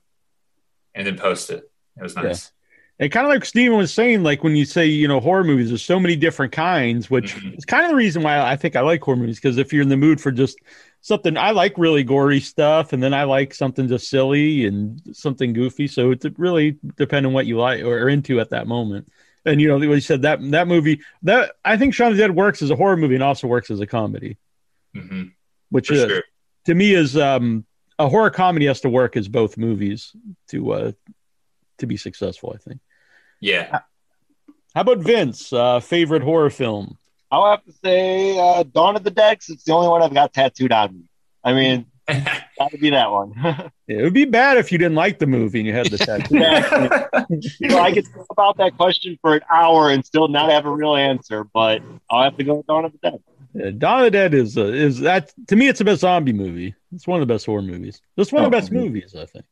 F: And then post it. It was nice.
C: And kind of like Steven was saying, like when you say, you know, horror movies, there's so many different kinds, which is kind of the reason why I think I like horror movies. Because if you're in the mood for just something, I like really gory stuff, and then I like something just silly and something goofy. So it really depends on what you like or are into at that moment. And you know, what you said that that movie that I think Shaun of the Dead works as a horror movie and also works as a comedy,
F: Mhm.
C: which
F: For
C: is,
F: sure.
C: to me is um, a horror comedy has to work as both movies to uh, to be successful. I think.
F: Yeah.
C: How about Vince? Uh, favorite horror film?
H: I'll have to say uh, Dawn of the Dead. 'cause It's the only one I've got tattooed on me. I mean, gotta be that one.
C: It would be bad if you didn't like the movie and you had the tattoo.
H: you know, I could talk about that question for an hour and still not have a real answer, but I'll have to go with Dawn of the Dead.
C: Yeah, Dawn of the Dead is uh, is that to me? It's the best zombie movie. It's one of the best horror movies. It's one of the best movies, I think.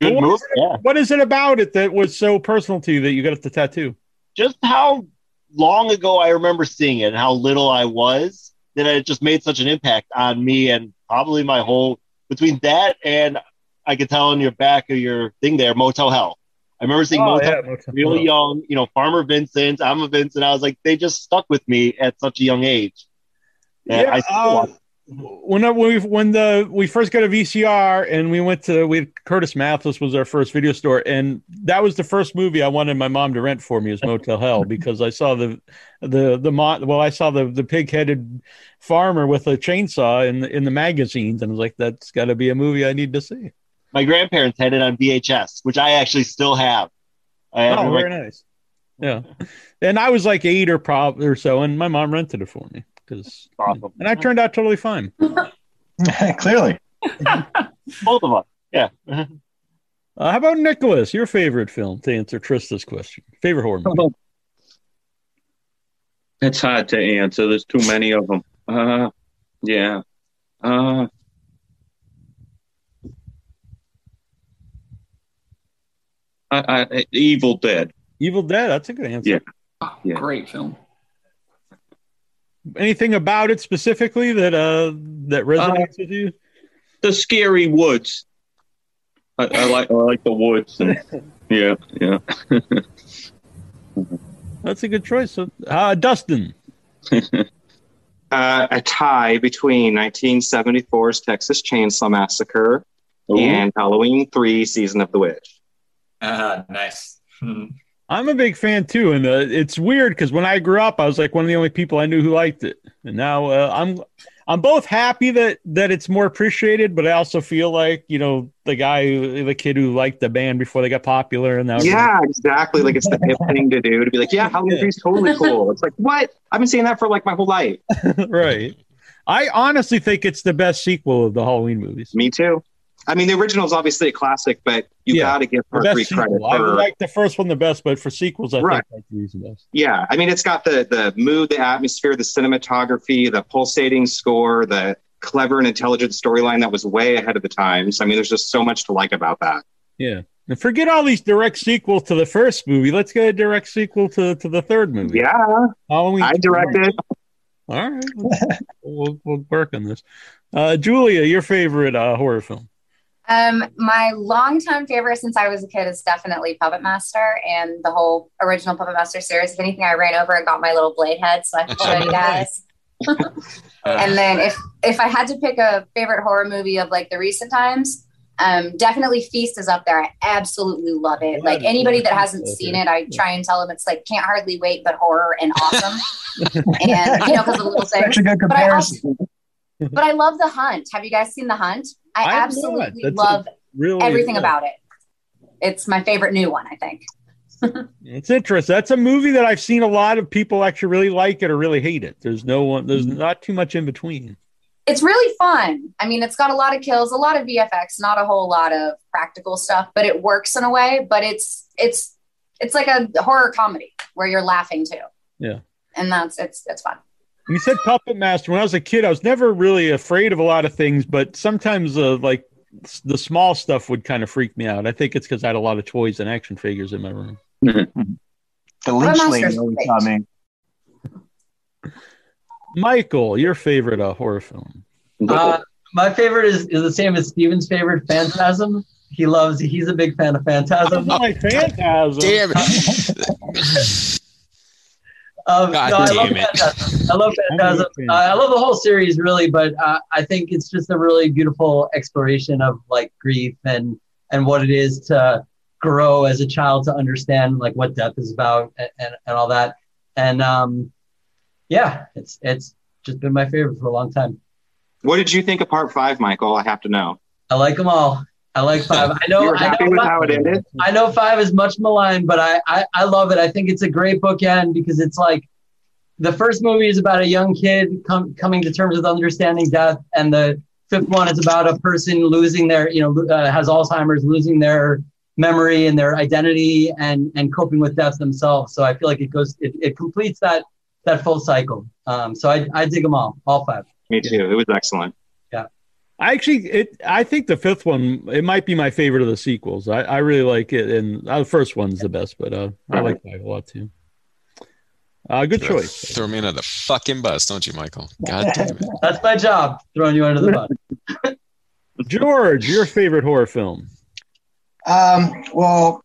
H: Good
C: what
H: movie,
C: is it- What is it about it that was so personal to you that you got the tattoo?
H: Just how long ago I remember seeing it and how little I was that it just made such an impact on me and probably my whole between that and I could tell on your back of your thing there, Motel Hell. I remember seeing
C: Oh,
H: Motel
C: yeah,
H: Hell
C: Motel
H: really
C: Hell.
H: young, you know, Farmer Vincent, I'm a Vincent. I was like, they just stuck with me at such a young age. that
C: Yeah,
H: I still
C: uh,
H: watch
C: when I- we when the we first got a VCR and we went to we had Curtis Mathes was our first video store and that was the first movie I wanted my mom to rent for me was Motel Hell because I saw the the the mo- well I saw the the pig headed farmer with a chainsaw in the, in the magazines and I was like that's got to be a movie I need to see.
H: my grandparents had it on VHS, which I actually still have. I
C: Oh, very nice. Yeah, and I was like eight or prob or so, and my mom rented it for me because
H: awesome.
C: and I turned out totally fine.
M: Clearly.
H: Both of us. Yeah.
C: Uh, how about Nicholas? Your favorite film to answer Trista's question? Favorite horror movie?
K: It's hard to answer. There's too many of them. Uh, yeah. Uh, I, I, Evil Dead.
C: Evil Dead. That's a good answer.
K: Yeah. yeah.
J: Great film.
C: Anything about it specifically that uh that resonates with you?
K: The scary woods. I, I like I like the woods. And, yeah, yeah.
C: That's a good choice. So, Uh, Dustin.
I: Uh, a tie between 1974's Texas Chainsaw Massacre and Halloween 3 Season of the Witch.
F: Uh, nice.
C: I'm a big fan too, and uh, it's weird because when I grew up, I was like one of the only people I knew who liked it, and now uh, I'm I'm both happy that that it's more appreciated, but I also feel like you know the guy, who, the kid who liked the band before they got popular, and now
I: Yeah, exactly. Like it's the hip thing to do to be like, yeah, Halloween 3 is totally cool. It's like, what? I've been seeing that for like my whole life.
C: right. I honestly think it's the best sequel of the Halloween movies.
I: Me too. I mean, the original is obviously a classic, but you
C: Yeah,
I: got to give her free credit
C: sequel. I like the first one the best, but for sequels, I
I: Right.
C: think that's the best.
I: Yeah, I mean, it's got the the mood, the atmosphere, the cinematography, the pulsating score, the clever and intelligent storyline that was way ahead of the times. I mean, there's just so much to like about that.
C: Yeah. And forget all these direct sequels to the first movie. Let's get a direct sequel to, to the third movie.
I: Yeah.
C: Halloween.
I: I directed.
C: All right. we'll, we'll work on this. Uh, Julia, your favorite uh, horror film?
D: Um, my longtime favorite since I was a kid is definitely Puppet Master and the whole original Puppet Master series. If anything, I ran over and got my little blade head so I can show you guys. and then if if I had to pick a favorite horror movie of like the recent times, um, definitely Feast is up there. I absolutely love it. Like anybody that hasn't seen it, I try and tell them it's like can't hardly wait, but horror and awesome. and you know, because of little things.
M: Such a good
D: But I also-
M: comparison.
D: but I love The Hunt. Have you guys seen The Hunt? I,
C: I
D: absolutely love
C: really
D: everything
C: good.
D: about it. It's my favorite new one, I think.
C: It's interesting. That's a movie that I've seen a lot of people actually really like it or really hate it. There's no one. There's
D: Mm-hmm.
C: not too much in between.
D: It's really fun. I mean, it's got a lot of kills, a lot of VFX, not a whole lot of practical stuff, but it works in a way. But it's it's it's like a horror comedy where you're laughing too,
C: Yeah.
D: and that's it's it's fun.
C: You said Puppet Master. When I was a kid, I was never really afraid of a lot of things, but sometimes uh, like the small stuff would kind of freak me out. I think it's because I had a lot of toys and action figures in my room.
M: The
D: Puppet Leech
M: lady always got me.
C: Michael, your favorite uh, horror film?
G: Uh, my favorite is, is the same as Steven's favorite, Phantasm. He loves. He's a big fan of Phantasm.
C: my Phantasm.
E: Damn it.
G: Um,
E: God
G: no, I love
E: damn it.
G: Phantasm. I love Phantasm. Uh, I love the whole series, really, but uh, I think it's just a really beautiful exploration of like grief and and what it is to grow as a child to understand like what death is about and, and, and all that. And um, yeah, it's it's just been my favorite for a long time.
I: What did you think of part five, Michael? I have to know.
G: I like them all. I like five. I know. I know five-
I: how it ended?
G: I know five is much maligned, but I, I, I love it. I think it's a great bookend because it's like the first movie is about a young kid com- coming to terms with understanding death, and the fifth one is about a person losing their, you know, uh, has Alzheimer's, losing their memory and their identity, and and coping with death themselves. So I feel like it goes, it, it completes that that full cycle. Um, so I, I dig them all, all five.
I: Me too. It was excellent.
C: I actually, it. I think the fifth one it might be my favorite of the sequels. I, I really like it, and uh, the first one's the best, but uh, I like five a lot too. Uh, good
E: Throw-
C: choice.
E: Throw me under the fucking bus, don't you, Michael? God damn it.
G: That's my job, throwing you under the bus.
C: George, your favorite horror film?
M: Um, well,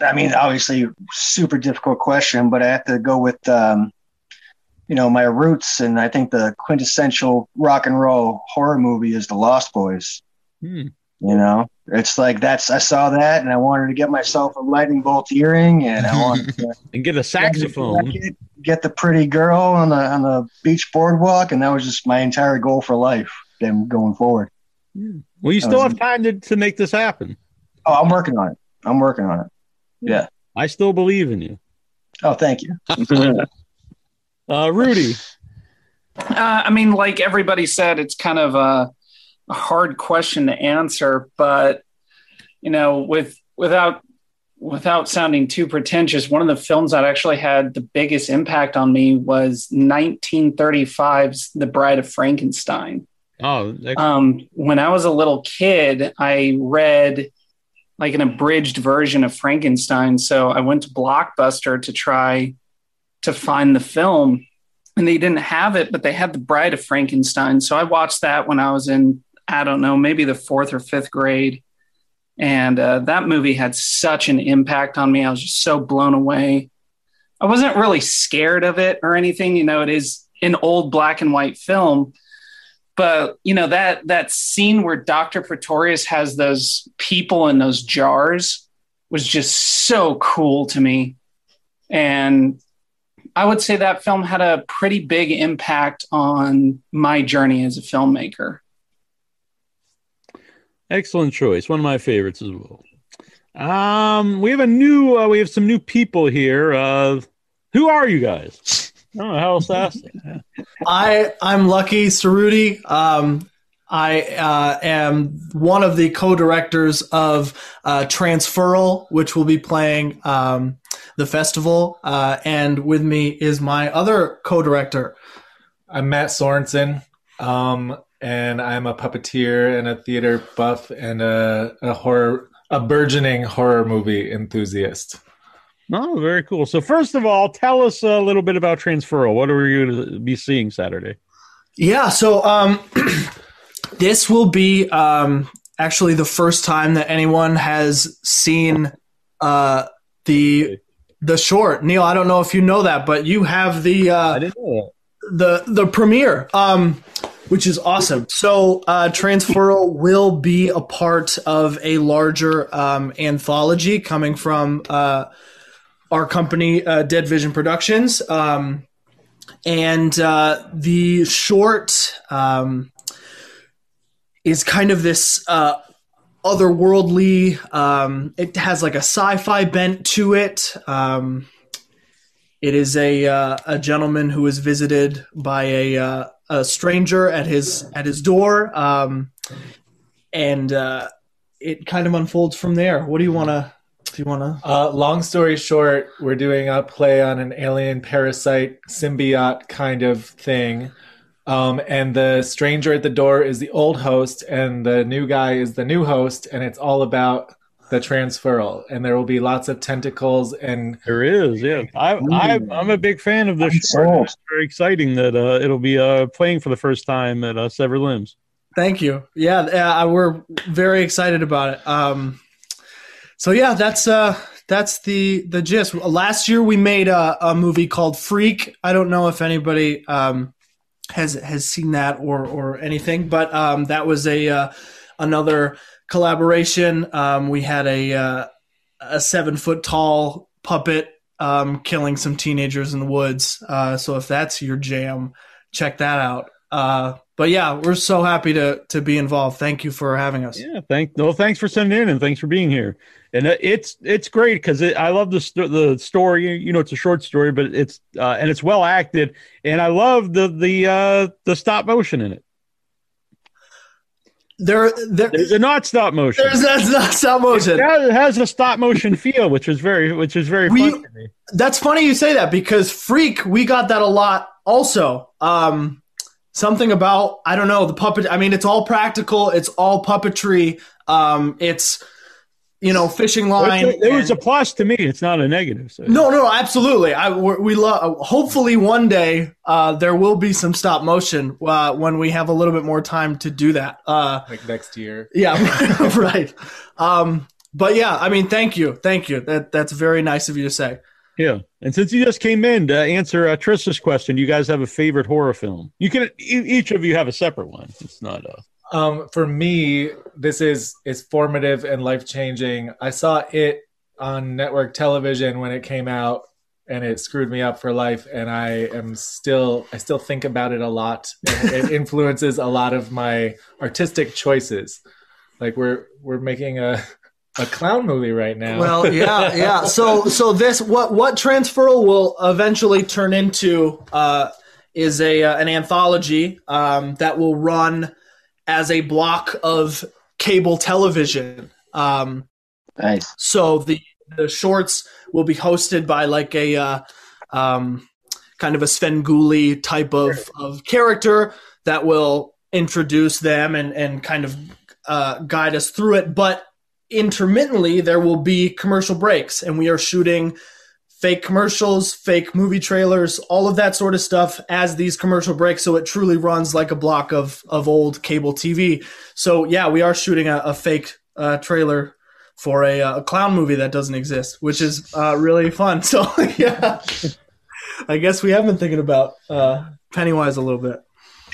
M: I mean, obviously, super difficult question, but I have to go with, um, you know, my roots, and I think the quintessential rock and roll horror movie is The Lost Boys.
C: Hmm.
M: You know, it's like that's I saw that, and I wanted to get myself a lightning bolt earring, and I wanted to
C: And get a saxophone.
M: get, get the pretty girl on the on the beach boardwalk, and that was just my entire goal for life. Then going forward. Hmm.
C: Well, you
M: That
C: still
M: um,
C: have time to, to make this happen.
M: Oh, I'm working on it. I'm working on it. Hmm. Yeah.
C: I still believe in you.
M: Oh, thank you.
C: Uh, Rudy,
J: Uh, I mean, like everybody said, it's kind of a, a hard question to answer, but you know, with without without sounding too pretentious, one of the films that actually had the biggest impact on me was 1935's The Bride of Frankenstein.
C: oh, that-
J: Um, when I was a little kid, I read like an abridged version of Frankenstein. So I went to Blockbuster to try to find the film, and they didn't have it, but they had The Bride of Frankenstein. So I watched that when I was in, I don't know, maybe the fourth or fifth grade. And uh, that movie had such an impact on me. I was just so blown away. I wasn't really scared of it or anything. You know, it is an old black and white film, but you know that that scene where Dr. Pretorius has those people in those jars was just so cool to me. And I would say that film had a pretty big impact on my journey as a filmmaker.
C: excellent choice. One of my favorites as well. Um, we have a new. Uh, we have some new people here. Uh, who are you guys? I don't know how else to ask. that.
N: I I'm Lucky Cerruti. Um, I uh, am one of the co-directors of uh, Transferal, which will be playing um, the festival, uh, and with me is my other co-director.
O: I'm Matt Sorensen, um, and I'm a puppeteer and a theater buff and a, a horror, a burgeoning horror movie enthusiast.
C: Oh, very cool. So first of all, tell us a little bit about Transferal. What are we going to be seeing Saturday?
N: Yeah, so um, this will be um, actually the first time that anyone has seen uh, the the short. Neil, I don't know if you know that, but you have the uh, the the premiere, um, which is awesome. So uh, Transferal will be a part of a larger um, anthology coming from uh, our company, uh, Dead Vision Productions. Um, and uh, the short um, is kind of this uh, otherworldly. Um, it has like a sci-fi bent to it. Um, it is a uh, a gentleman who is visited by a uh, a stranger at his at his door, um, and uh, it kind of unfolds from there. What do you want to? Do you want to?
O: Uh, long story short, we're doing a play on an alien parasite symbiote kind of thing. Um, and the stranger at the door is the old host, and the new guy is the new host, and it's all about the transferal. And there will be lots of tentacles, and
C: there is, yeah. I, I, I'm a big fan of this short. It's very exciting that uh, it'll be uh, playing for the first time at uh, Severed Limbs.
N: Thank you. Yeah, yeah, we're very excited about it. Um, so yeah, that's uh, that's the the gist. Last year we made a, a movie called Freak. I don't know if anybody um, has has seen that or or anything, but um, that was a uh, another collaboration. Um, we had a uh, a seven foot tall puppet um, killing some teenagers in the woods. Uh, so if that's your jam, check that out. Uh, but yeah, we're so happy to to be involved. Thank you for having us.
C: Yeah, thank. Well, thanks for sending in and thanks for being here. And it's it's great because it, I love the sto- the story. You know, it's a short story, but it's uh, and it's well acted, and I love the the uh, the stop motion in it.
N: There, there
C: there's a not stop motion.
N: There's that's not stop motion.
C: It has, it has a stop motion feel, which is very which is very
N: We-
C: fun to me.
N: That's funny you say that because Freak, we got that a lot also. Um, something about I don't know the puppet. I mean, it's all practical. It's all puppetry. Um, it's you know fishing line.
C: It, it was a plus to me. It's not a negative. So.
N: No, no, absolutely. I we're- love. Hopefully, one day uh, there will be some stop motion uh, when we have a little bit more time to do that. Uh,
O: like next year.
N: yeah, right. Um, but yeah, I mean, thank you, thank you. That that's very nice of you to say.
C: Yeah, and since you just came in to answer uh, Trista's question, you guys have a favorite horror film? You can each of you have a separate one. It's not a.
O: Um, for me, this is is formative and life changing. I saw it on network television when it came out, and it screwed me up for life. And I am still I still think about it a lot. It, influences a lot of my artistic choices. Like we're we're making a a clown movie right now.
N: Well, yeah, yeah. So, so this what what transferal will eventually turn into uh, is a uh, an anthology um, that will run as a block of cable television. Um,
M: nice.
N: So the the shorts will be hosted by like a uh, um, kind of a Svengoolie type of, of character that will introduce them and and kind of uh, guide us through it. But intermittently, there will be commercial breaks, and we are shooting fake commercials, fake movie trailers, all of that sort of stuff as these commercial breaks. So it truly runs like a block of of old cable TV. So yeah, we are shooting a, a fake uh, trailer for a, uh, a clown movie that doesn't exist, which is uh, really fun. So yeah, I guess we have been thinking about uh, Pennywise a little bit.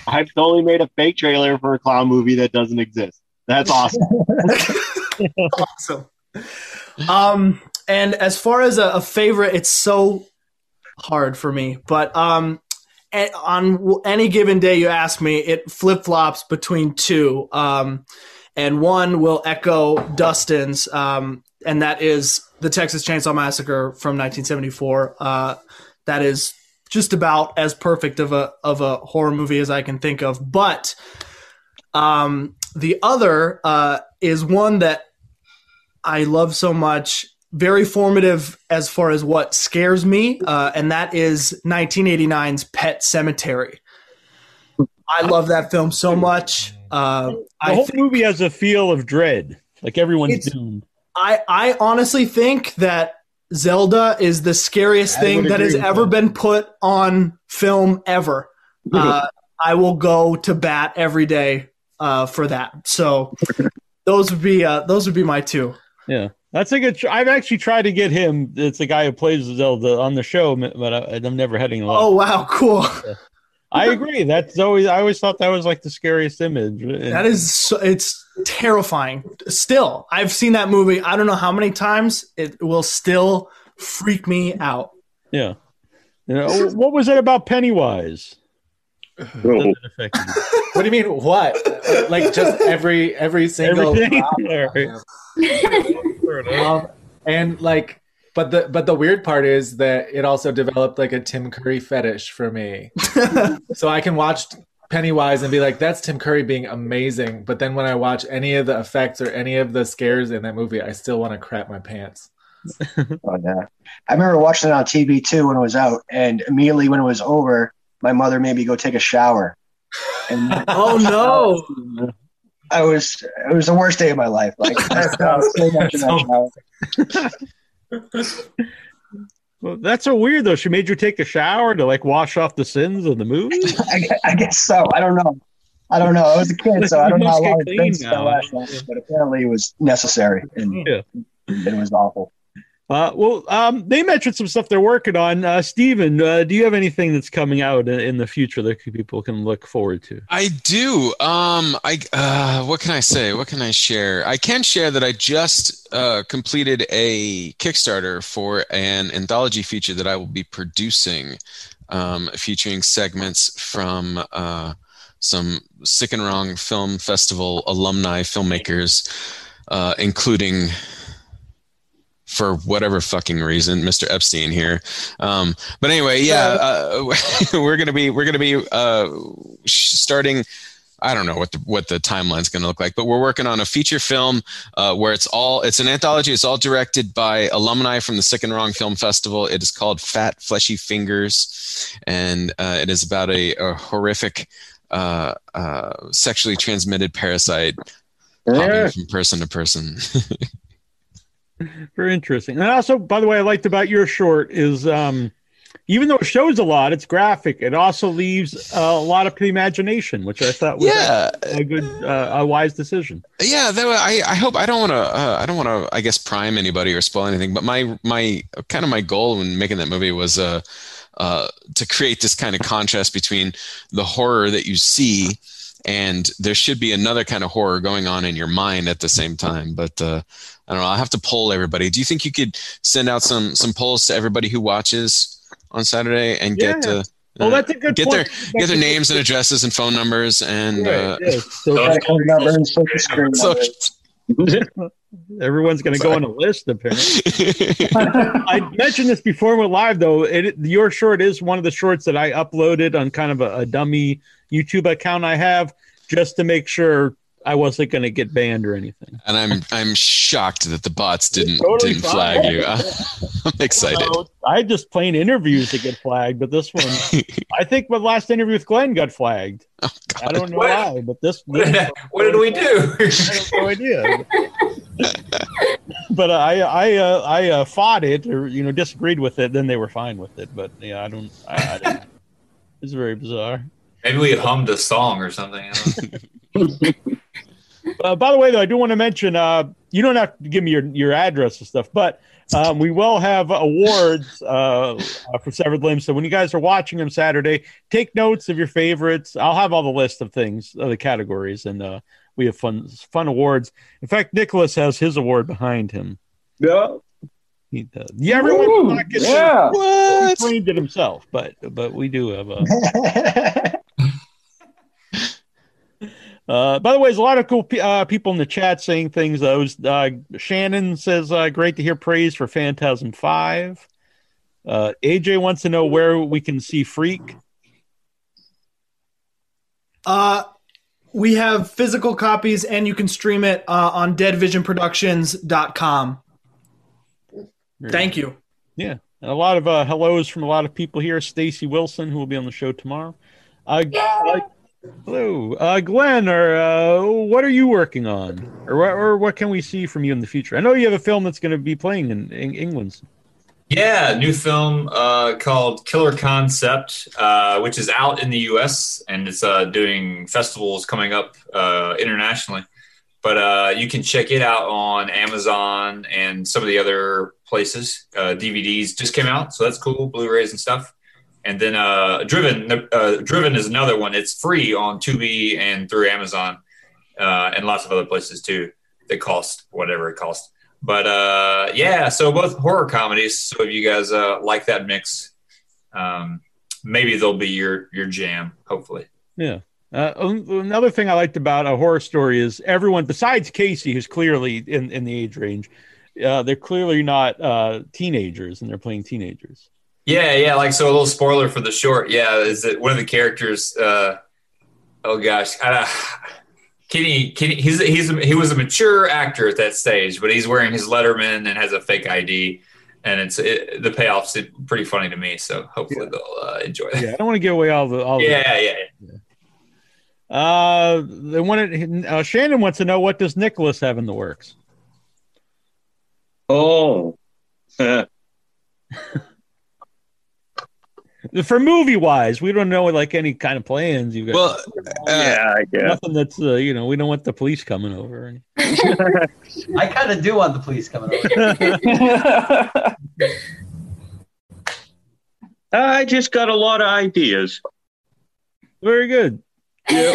H: I've totally made a fake trailer for a clown movie that doesn't exist. That's awesome.
N: awesome. Um, and as far as a, a favorite, it's so hard for me. But um, on any given day you ask me, it flip flops between two. Um, and one will echo Dustin's, um, and that is the Texas Chainsaw Massacre from 1974. Uh, that is just about as perfect of a of a horror movie as I can think of. But um, the other uh, is one that I love so much, very formative as far as what scares me, uh, and that is 1989's Pet Sematary. I love that film so much. Uh,
C: The
N: I
C: whole
N: think-
C: movie has a feel of dread. Like everyone's doomed.
N: I I honestly think that Zelda is the scariest
C: I
N: thing that has ever
C: that.
N: been put on film ever. Uh, I will go to bat every day uh, for that. So those would be uh, those would be my two.
C: Yeah, that's a good. Tr- I've actually tried to get him. It's the guy who plays Zelda on the show, but I, I'm never heading. luck.
N: Oh wow, cool.
C: I agree. That's always. I always thought that was like the scariest image.
N: That is so, it's terrifying. Still, I've seen that movie. I don't know how many times. It will still freak me out.
C: Yeah. You know, what was it about Pennywise?
O: what do you mean? What? Like just every every single
C: Everything?
O: Um, and like, but the but the weird part is that it also developed like a Tim Curry fetish for me. so I can watch Pennywise and be like, "That's Tim Curry being amazing," but then when I watch any of the effects or any of the scares in that movie, I still want to crap my pants.
M: Oh yeah, I remember watching it on TV too when it was out, and immediately when it was over, my mother made me go take a shower. And
N: oh no!
M: I was it was the worst day of my life. Like I felt so much in shower.
C: Well, that's so weird though. She made you take a shower to like wash off the sins of the movie.
M: I, I guess so. I don't know. I don't know. I was a kid, so I don't know how long it's been since I last it, but apparently it was necessary, and
C: Yeah.
M: it was awful.
C: Uh, well, um, they mentioned some stuff they're working on. Uh, Steven, uh, do you have anything that's coming out in, the future that people can look forward to?
E: I do. Um, I uh, what can I say? What can I share? I can share that I just uh, completed a Kickstarter for an anthology feature that I will be producing, um, featuring segments from uh, some Sick and Wrong Film Festival alumni filmmakers, uh, including for whatever fucking reason, Mr. Epstein here. Um, but anyway, yeah, uh, we're gonna be we're gonna be uh, starting. I don't know what the what the timeline's going to look like, but we're working on a feature film uh, where it's all it's an anthology. It's all directed by alumni from the Sick and Wrong Film Festival. It is called Fat Fleshy Fingers, and uh, it is about a, a horrific uh, uh, sexually transmitted parasite hopping from person to person.
C: Very interesting. And also, by the way, I liked about your short is um, even though it shows a lot, it's graphic. It also leaves uh, a lot up to the imagination, which I thought was
E: Yeah.
C: a good, uh, a wise decision.
E: yeah though I, I hope i don't want to uh, i don't want to i guess prime anybody or spoil anything but my my kind of my goal when making that movie was uh, uh, to create this kind of contrast between the horror that you see and there should be another kind of horror going on in your mind at the same time but uh, i don't know i'll have to poll everybody do you think you could send out some some polls to everybody who watches on saturday and get
C: Yeah.
E: uh,
C: Well, that's a good
E: get
C: point.
E: their get their names and addresses and phone numbers and uh,
C: Right, yeah. So-
M: number and social security number.
C: Everyone's going to go on a list, apparently. I mentioned this before we went live, though. It, your short is one of the shorts that I uploaded on kind of a, a dummy YouTube account I have just to make sure I wasn't going to get banned or anything.
E: and I'm I'm shocked that the bots didn't
C: Totally
E: didn't
C: fine.
E: flag you. I'm excited.
C: So, I just plain interviews that get flagged, but this one, I think my last interview with Glenn got flagged. I don't know
F: What?
C: why, but this.
F: What did, what did we do?
C: I have no idea. but I I uh, I uh, fought it or you know disagreed with it. Then they were fine with it. But yeah, I don't. I, I don't it's very bizarre.
F: Maybe we hummed a song or something.
C: Uh, by the way, though, I do want to mention uh, you don't have to give me your, your address and stuff, but um, we will have awards uh, uh, for Severed Limbs. So when you guys are watching them Saturday, take notes of your favorites. I'll have all the list of things, of the categories, and uh, we have fun fun awards. In fact, Nicholas has his award behind him.
P: Yeah.
C: He does. Yeah, everyone
P: Woo!
C: not get
P: Yeah.
C: What? He claimed it himself, but but we do have a. Uh, by the way, there's a lot of cool pe- uh, people in the chat saying things. Those uh, Shannon says, uh, "Great to hear praise for Phantasm 5. Uh, AJ wants to know where we can see Freak.
N: Uh, we have physical copies and you can stream it uh, on deadvisionproductions.com. Thank you.
C: Yeah, and a lot of uh, hellos from a lot of people here. Stacy Wilson, who will be on the show tomorrow. Uh, uh, Hello, uh, Glenn. Or uh, what are you working on, or what, or what can we see from you in the future? I know you have a film that's going to be playing in, in England.
F: Yeah, new film uh, called Killer Concept, uh, which is out in the U.S. and it's uh, doing festivals coming up uh, internationally. But uh, you can check it out on Amazon and some of the other places. Uh, DVDs just came out, so that's cool. Blu-rays and stuff. And then uh, Driven, uh, Driven is another one. It's free on Tubi and through Amazon uh, and lots of other places too. They cost whatever it costs. But uh, yeah, so both horror comedies. So if you guys uh, like that mix, um, maybe they'll be your your jam. Hopefully.
C: Yeah. Uh, another thing I liked about a horror story is everyone besides Casey, who's clearly in, in the age range, uh, they're clearly not uh, teenagers, and they're playing teenagers.
F: Yeah, yeah. Like so, a little spoiler for the short. Yeah, is that one of the characters? Uh, oh gosh, uh, Kenny. Kenny. He's he's he was a mature actor at that stage, but he's wearing his Letterman and has a fake ID, and it's it, the payoff's pretty funny to me. So hopefully they'll uh, enjoy it.
C: Yeah, I don't want to give away all the all.
F: Yeah, yeah.
C: The, uh, they wanted uh, Shannon wants to know what does Nicholas have in the works.
K: Oh,
C: For movie wise, we don't know like any kind of plans you've got.
E: Well,
K: yeah, I guess.
C: nothing that's uh, you know we don't want the police coming over.
G: I kind of do want the police coming over.
K: I just got a lot of ideas.
C: Very good.
K: Yeah.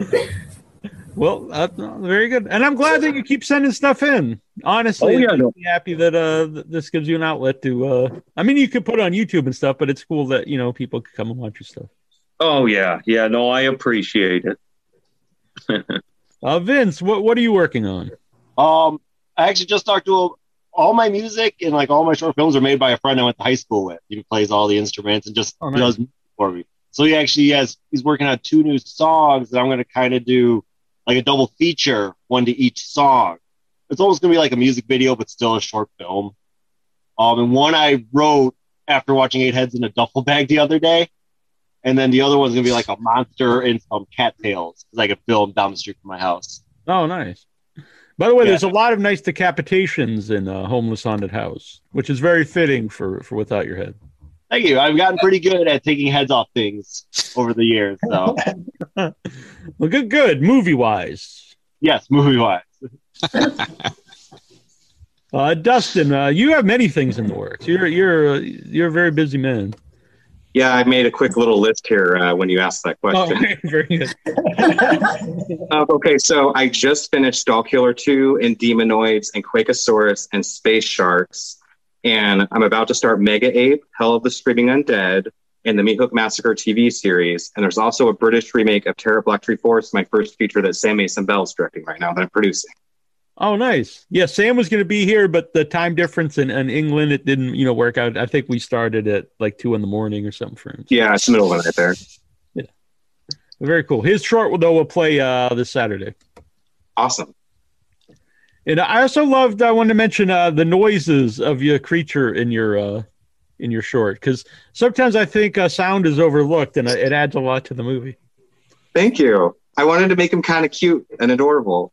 C: Well, uh, very good, and I'm glad that you keep sending stuff in. Honestly,
K: Oh, yeah,
C: I'm
K: no.
C: happy that uh th- this gives you an outlet to. uh I mean, you could put it on YouTube and stuff, but it's cool that you know people could come and watch your stuff.
K: Oh yeah, yeah. No, I appreciate it.
C: Uh Vince, what what are you working on?
H: Um, I actually just talked to a, all my music and like all my short films are made by a friend I went to high school with. He plays all the instruments and just
C: Oh, nice.
H: does music for me. So he actually has he's working on two new songs that I'm going to kind of do like a double feature, one to each song. It's almost going to be like a music video, but still a short film. Um, and one I wrote after watching Eight Heads in a Duffel Bag the other day. And then the other one's going to be like a monster in some cattails because I could film down the street from my house.
C: Oh, nice. By the way,
H: Yeah.
C: there's a lot of nice decapitations in uh, Homeless Haunted House, which is very fitting for for Without Your Head.
H: Thank you. I've gotten pretty good at taking heads off things over the years. So
C: Well, good, good. Movie wise,
H: yes, movie wise.
C: uh, Dustin, uh, you have many things in the works. You're you're uh, you're a very busy man.
I: Yeah, I made a quick little list here uh, when you asked that
C: Oh,
I: question.
C: very good.
I: Uh, okay, so I just finished Doll Killer 2 and Demonoids and Quakosaurus and Space Sharks. And I'm about to start Mega Ape, Hell of the Screaming Undead, and the Meat Hook Massacre TV series. And there's also a British remake of Terror Black Tree Force, my first feature that Sam Mason Bell's directing right now that I'm producing.
C: Oh, nice. Yeah, Sam was going to be here, but the time difference in, in England, it didn't, you know, work out. I think we started at like two in the morning or something for him.
I: Yeah, it's the middle of the night there. Yeah.
C: Very cool. His short though will play uh, this Saturday.
I: Awesome.
C: And I also loved. I wanted to mention uh, the noises of your creature in your uh, in your short because sometimes I think uh, sound is overlooked and it adds a lot to the movie.
I: Thank you. I wanted to make him kind of cute and adorable.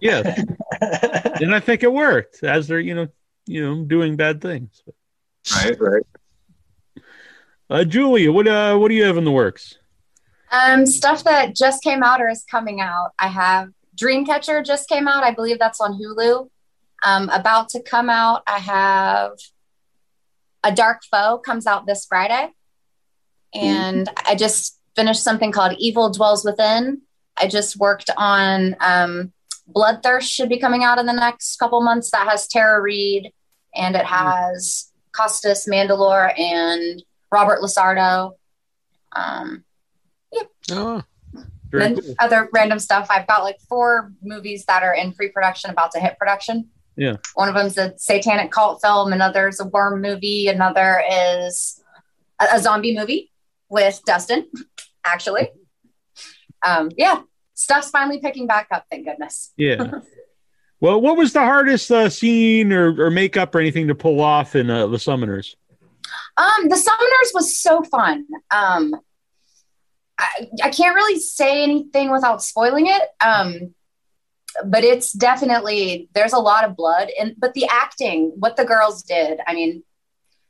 C: Yes, and I think it worked as they're you know you know doing bad things.
I: Right, right.
C: Uh, Julia, what uh, what do you have in the works?
D: Um, stuff that just came out or is coming out. I have Dreamcatcher just came out. I believe that's on Hulu. Um, about to come out. I have A Dark Foe comes out this Friday, and I just finished something called Evil Dwells Within. I just worked on um, Bloodthirst should be coming out in the next couple months. That has Tara Reid and it has Costas Mandylor and Robert LaSardo. Um,
E: Oh,
C: Very
D: then
C: cool.
D: other random stuff. I've got like four movies that are in pre-production, about to hit production.
C: Yeah.
D: One of them's a satanic cult film. Another's a worm movie. Another is a, a zombie movie with Dustin, actually. Um, yeah, stuff's finally picking back up. Thank goodness.
C: Yeah. well, what was the hardest uh, scene or, or makeup or anything to pull off in uh, the Summoners?
D: Um, the Summoners was so fun. Um, I, I can't really say anything without spoiling it. Um, but it's definitely there's a lot of blood and but the acting, what the girls did. I mean,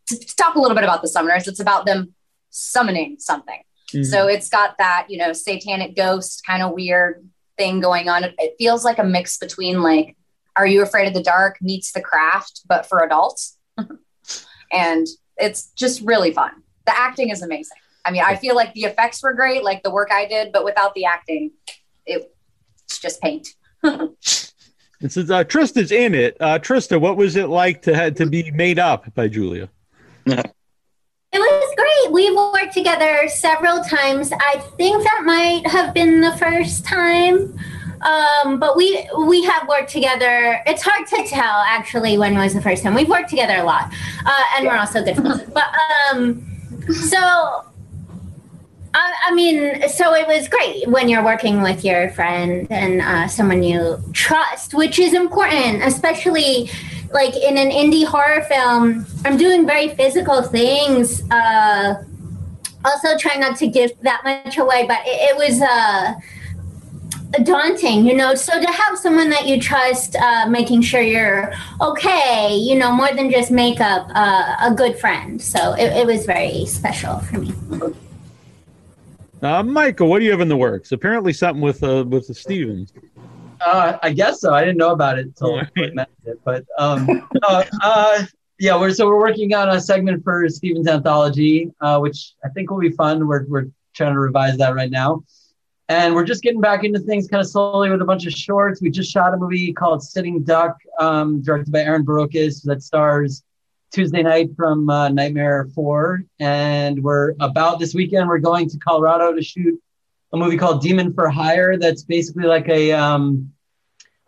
D: to, to talk a little bit about the summoners, it's about them summoning something.
P: Mhm.
D: So it's got that you know satanic ghost kind of weird thing going on. It, it feels like a mix between like Are You Afraid of the Dark meets The Craft, but for adults. and it's just really fun. The acting is amazing. I mean, I feel like the effects were great, like the work I did, but without the acting, it, it's just paint.
C: And since uh, Trista's in it, uh, Trista, what was it like to have to be made up by Julia?
L: It was great. We've worked together several times. I think that might have been the first time. Um, but we we have worked together. It's hard to tell actually when was the first time. We've worked together a lot, uh, and we're also good friends. But um, so I, I mean, so it was great when you're working with your friend and uh, someone you trust, which is important, especially like in an indie horror film. I'm doing very physical things. Uh, also, trying not to give that much away, but it, it was uh, daunting, you know. So to have someone that you trust, uh, making sure you're okay, you know, more than just makeup, uh, a good friend. So it, it was very special for me.
C: Uh, Michael, what do you have in the works? Apparently, something with uh, with the Stevens.
G: Uh, I guess so. I didn't know about it until Blake mentioned it, but um, uh, uh, yeah, we're so we're working on a segment for Steven's anthology, uh, which I think will be fun. We're we're trying to revise that right now, and we're just getting back into things kind of slowly with a bunch of shorts. We just shot a movie called Sitting Duck, um, directed by Aaron Barocas, that stars Tuesday Knight from uh, Nightmare Four, and we're about this weekend. We're going to Colorado to shoot a movie called Demon for Hire. That's basically like a um,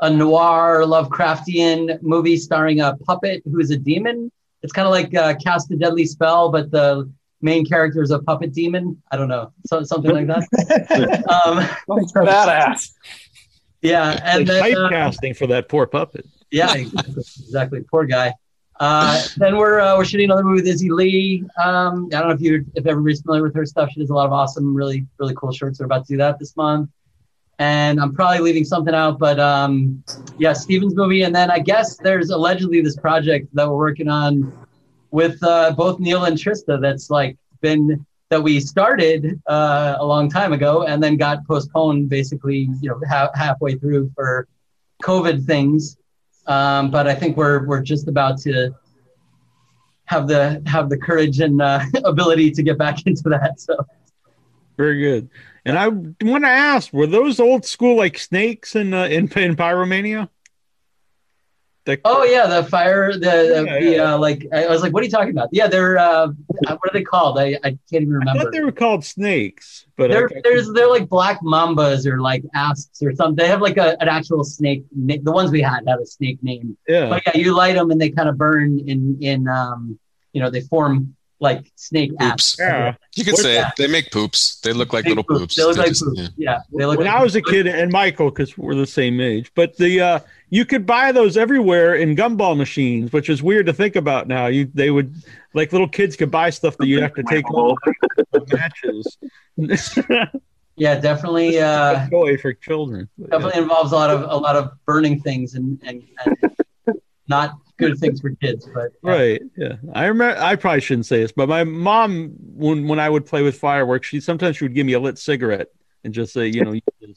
G: a noir Lovecraftian movie starring a puppet who is a demon. It's kind of like uh, Cast a Deadly Spell, but the main character is a puppet demon. I don't know, so, something like that. um,
J: Badass.
G: Yeah, and
C: Like
G: then uh,
C: typecasting for that poor puppet.
G: yeah, exactly, exactly. Poor guy. Uh, then we're uh, we're shooting another movie with Izzy Lee. Um, I don't know if you if everybody's familiar with her stuff. She does a lot of awesome, really really cool shorts. We're about to do that this month. And I'm probably leaving something out, but um, yeah, Steven's movie. And then I guess there's allegedly this project that we're working on with uh, both Neal and Trista. That's like been that we started uh, a long time ago and then got postponed basically, you know, ha- halfway through for COVID things. Um, but I think we're we're just about to have the have the courage and uh, ability to get back into that. So
C: Very good. And I want to ask, were those old school like snakes in uh, in, in Pyromania? The-
G: oh yeah, the fire the, the,
C: Yeah,
G: the
C: yeah.
G: Uh, like I was like, what are you talking about? Yeah, they're uh, what are they called? I, I can't even remember.
C: I thought they were called snakes, but
G: they're, there's they're like black mambas or like asps or something. They have like a, an actual snake. na- The ones we had had a snake name.
C: Yeah.
G: But yeah, you light them and they kind of burn in in um you know they form like snake asps.
C: Yeah.
E: You could say it. They make poops. They look like little poops.
G: They look
E: They
G: like
E: just-
G: poops.
E: yeah.
G: Yeah, they look
C: when
G: like
C: I was a kid, and Michael, because we're the same age, but the uh, you could buy those everywhere in gumball machines, which is weird to think about now. You they would like little kids could buy stuff that you have to take off matches.
G: Yeah, definitely. Uh,
C: toy for children.
G: definitely involves a lot of a lot of burning things and and, and not good things for kids. But
C: Right. Yeah. I remember. I probably shouldn't say this, but my mom, when when I would play with fireworks, she sometimes she would give me a lit cigarette and just say, you know, use this.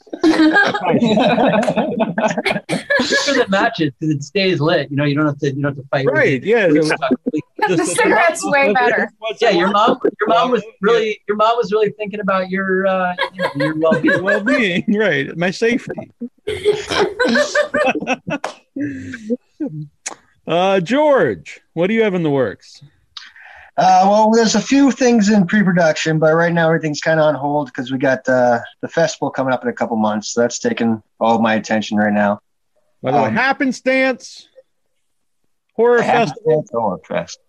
G: Better matches because it stays lit. You know, you don't have to you don't have to fight.
C: Right,
G: it.
C: yeah,
G: It's
C: so-
G: stuck.
D: The cigarette's way better.
G: Yeah, your mom, your mom was really, your mom was really thinking about your, uh, you know, your well-being.
C: well-being, right? My safety. uh, George, what do you have in the works?
M: Uh, well, there's a few things in pre-production, but right now everything's kind of on hold because we got uh, the festival coming up in a couple months. So that's taking all my attention right now.
C: By the way,
M: Um,
C: happenstance horror festival.
M: Horror Fest.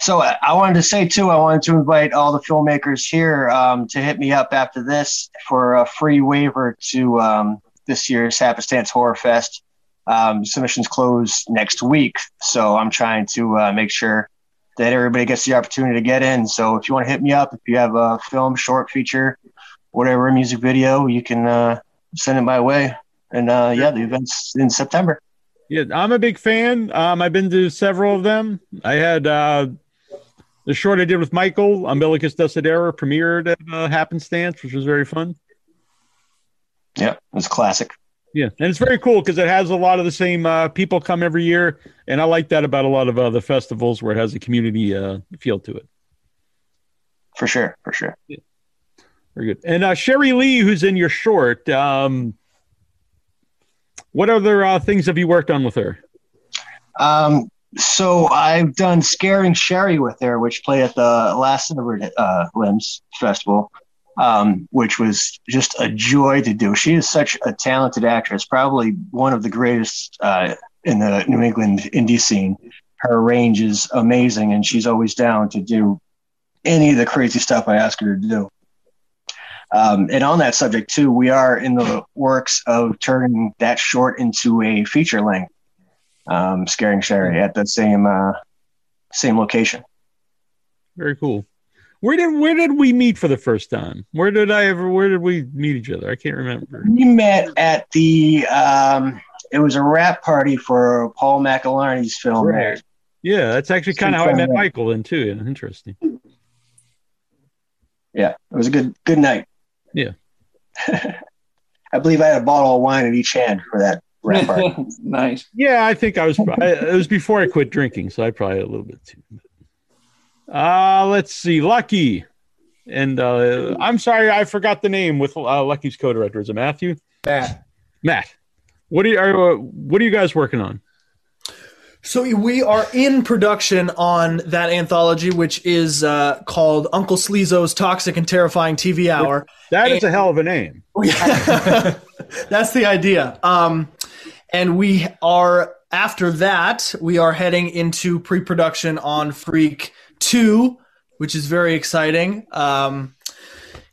M: So uh, I wanted to say too, I wanted to invite all the filmmakers here um, to hit me up after this for a free waiver to um, this year's Happenstance Horror Fest. Um, submissions close next week, so I'm trying to uh, make sure that everybody gets the opportunity to get in. So if you want to hit me up, if you have a film, short, feature, whatever music video, you can uh, send it my way. And uh, yeah, the event's in September.
C: Yeah, I'm a big fan. Um, I've been to several of them. I had uh, the short I did with Michael, Umbilicus Desidera, premiered at uh, Happenstance, which was very fun.
M: Yeah, it was classic.
C: Yeah, and it's very cool because it has a lot of the same uh, people come every year, and I like that about a lot of uh, the festivals where it has a community uh, feel to it.
M: For sure, for sure.
C: Very good. And uh, Sherry Lee, who's in your short, um, what other uh, things have you worked on with her?
M: Um, so I've done Scaring Sherry with her, which played at the last Inward uh, Limbs Festival, um, which was just a joy to do. She is such a talented actress, probably one of the greatest uh, in the New England indie scene. Her range is amazing, and she's always down to do any of the crazy stuff I ask her to do. Um, and on that subject too, we are in the works of turning that short into a feature length, um, scaring Sherry at the same uh, same location.
C: Very cool. Where did where did we meet for the first time? Where did I ever? Where did we meet each other? I can't remember.
M: We met at the um, it was a wrap party for Paul McElharney's film.
C: Right. Yeah, that's actually kind of how I met Michael then too. Interesting.
M: Yeah, it was a good good night.
C: Yeah.
M: I believe I had a bottle of wine in each hand for that wrap party.
J: nice.
C: Yeah, I think I was. I, it was before I quit drinking, so I probably had a little bit too. Uh let's see, Lucky, and uh, I'm sorry I forgot the name with uh, Lucky's co-director. Is it Matthew?
O: Matt.
C: Matt. What are you? Are, uh, what are you guys working on?
N: So we are in production on that anthology, which is uh, called Uncle Sleezo's Toxic and Terrifying TV Hour.
C: That is a hell of a name.
N: That's the idea. Um, and we are after that, we are heading into pre-production on Freak Two, which is very exciting. Um,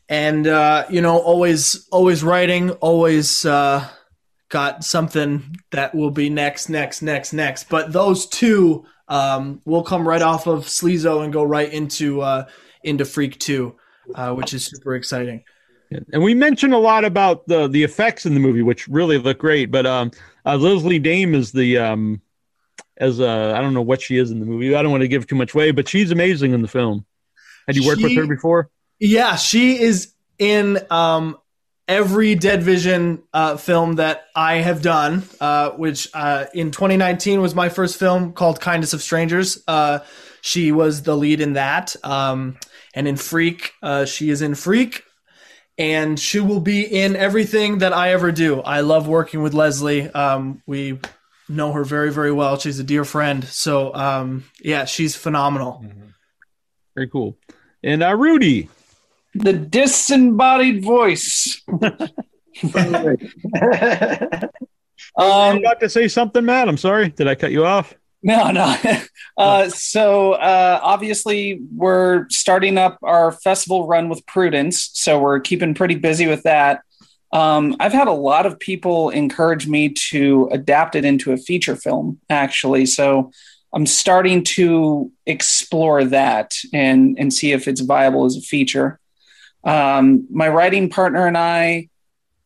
N: and uh, you know, always, always writing, always uh, got something that will be next, next, next, next. But those two um, will come right off of Sleezo and go right into uh, into Freak Two, uh, which is super exciting.
C: And we mentioned a lot about the the effects in the movie, which really look great. But um, uh, Leslie Dame is the um, as uh, I don't know what she is in the movie. I don't want to give too much away, but she's amazing in the film. Had you worked with her before?
N: Yeah, she is in um, every Dead Vision uh, film that I have done, uh, which uh, in 2019 was my first film called Kindness of Strangers. Uh, she was the lead in that. Um, and in Freak, uh, she is in Freak. And she will be in everything that I ever do. I love working with Leslie. Um, we know her very, very well. She's a dear friend. So, um, yeah, she's phenomenal.
C: Very cool. And uh, Rudy,
J: The disembodied voice.
C: um, about to say something, Matt. I'm sorry. Did I cut you off?
J: No, no. Uh, so uh, obviously, we're starting up our festival run with Prudence, so we're keeping pretty busy with that. Um, I've had a lot of people encourage me to adapt it into a feature film, actually. So I'm starting to explore that and and see if it's viable as a feature. Um, my writing partner and I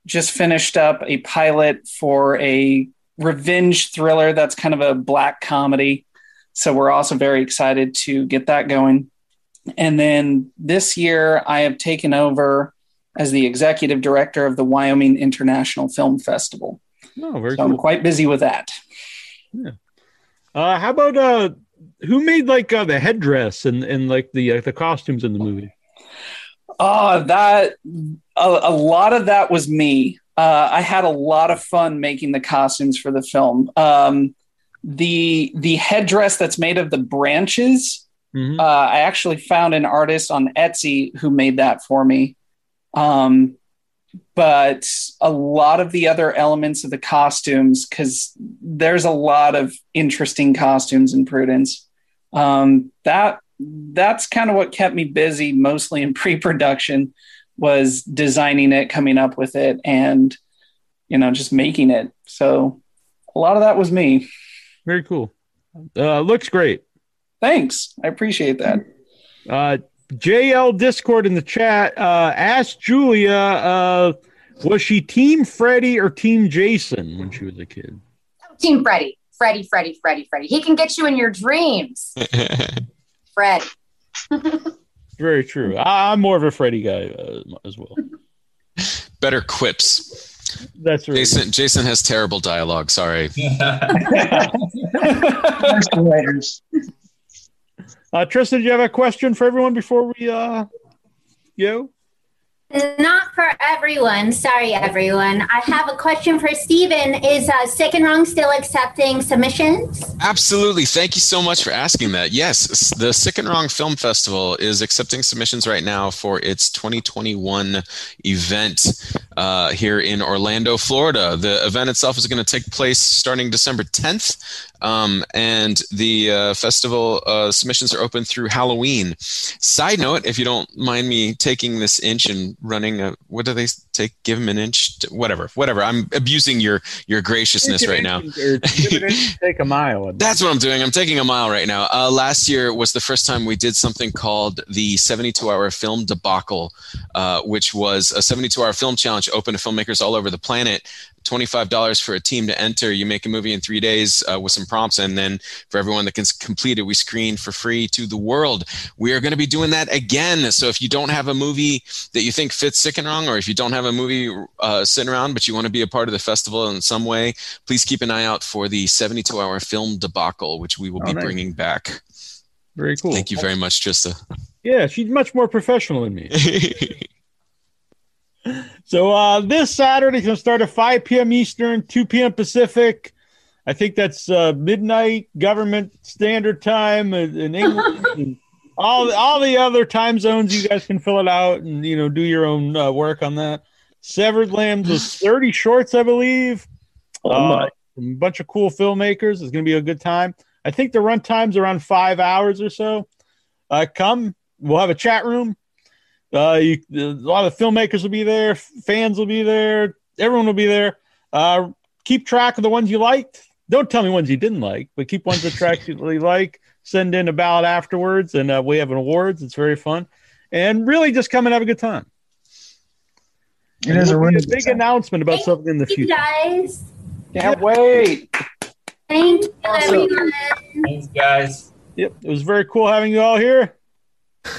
J: just finished up a pilot for a revenge thriller that's kind of a black comedy. So we're also very excited to get that going. And then this year, I have taken over as the executive director of the Wyoming International Film Festival.
C: Oh, very
J: so I'm quite busy with that.
C: Uh, how about uh, who made like uh, the headdress and and like the uh, the costumes in the movie?
J: Oh, that a, a lot of that was me. Uh, I had a lot of fun making the costumes for the film. Um, the the headdress that's made of the branches.
C: Mm-hmm.
J: Uh, I actually found an artist on Etsy who made that for me. Um, but a lot of the other elements of the costumes, because there's a lot of interesting costumes in Prudence. Um, that that's kind of what kept me busy, mostly in pre-production, was designing it, coming up with it, and you know just making it. So a lot of that was me.
C: Very cool. Uh, looks great.
J: Thanks, I appreciate that.
C: Uh, JL Discord in the chat uh, asked Julia, uh, was she Team Freddy or Team Jason when she was a kid?
D: Team Freddy. Freddy, Freddy, Freddy, Freddy. He can get you in your dreams. Fred.
C: Very true. I- I'm more of a Freddy guy uh, as well.
E: Better quips.
C: That's right.
E: Jason. Jason has terrible dialogue. Sorry.
C: Uh, Trista, do you have a question for everyone before we uh, go?
L: Not for everyone. Sorry, everyone. I have a question for Steven. Is uh, Sick and Wrong still accepting submissions?
E: Absolutely. Thank you so much for asking that. Yes, the Sick and Wrong Film Festival is accepting submissions right now for its 2021 event uh, here in Orlando, Florida. The event itself is going to take place starting December 10th. Um, and the uh, festival uh, submissions are open through Halloween. Side note, if you don't mind me taking this inch and running a, what do they take? Give him an inch, to, whatever, whatever. I'm abusing your your graciousness right now.
C: Take a mile.
E: That's what I'm doing. I'm taking a mile right now. Uh, last year was the first time we did something called the 72 hour film debacle, uh, which was a 72 hour film challenge open to filmmakers all over the planet. $25 for a team to enter. You make a movie in three days uh, with some prompts, and then for everyone that can complete it, we screen for free to the world. We are going to be doing that again. So if you don't have a movie that you think fits Sick and Wrong, or if you don't have a movie uh, sitting around but you want to be a part of the festival in some way, please keep an eye out for the 72 hour film debacle, which we will
C: Oh,
E: be
C: nice.
E: bringing back.
C: Very cool.
E: Thank you very much, Trista.
C: Yeah, she's much more professional than me. so uh, this Saturday is going to start at 5 p.m. Eastern, 2 p.m. Pacific. I think that's uh, midnight government standard time in England. and all all the other time zones, you guys can fill it out and you know do your own uh, work on that. Severed Limbs was 30 shorts, I believe.
M: Oh,
C: Uh, a bunch of cool filmmakers. It's going to be a good time. I think the run time's around five hours or so. Uh, come, we'll have a chat room. Uh, you, a lot of filmmakers will be there, fans will be there, everyone will be there. Uh, keep track of the ones you liked. Don't tell me ones you didn't like, but keep ones that tracks you really like. Send in a ballot afterwards, and uh, we have an awards. It's very fun, and really just come and have a good time.
M: It is a
C: There'll
M: really
C: a big announcement about something in the
L: You
C: future.
L: guys.
C: Can't wait.
L: Thank you,
C: Awesome.
L: everyone.
F: Thanks, guys.
C: Yep, it was very cool having you all here.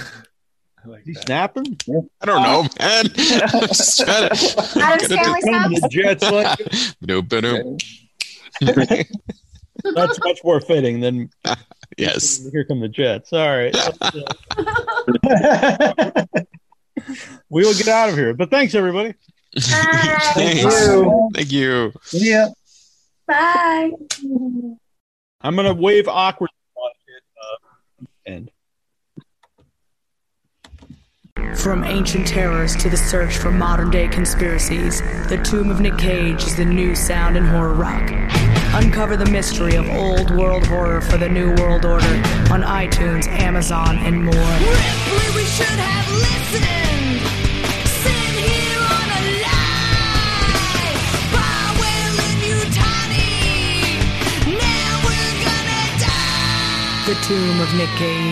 C: He's snapping?
E: I don't know, man. I'm just trying to.
D: Addams family
C: Come
D: subs.
C: the Jets like
E: Nope, nope.
C: That's much more fitting than
E: yes.
C: Here come the Jets. All right. we will get out of here. But thanks everybody.
E: Thanks.
C: you.
E: Thank you.
M: Yeah.
L: Bye.
C: I'm gonna wave awkward on it uh, end.
P: From ancient terrors to the search for modern day conspiracies, The Tomb of Nick Cage is the new sound in horror rock. Uncover the mystery of old world horror for the new world order on iTunes, Amazon, and more.
B: Ripley, we should have listened. Here on a lie. Yutani. Now we're gonna die.
P: The Tomb of Nick Cage.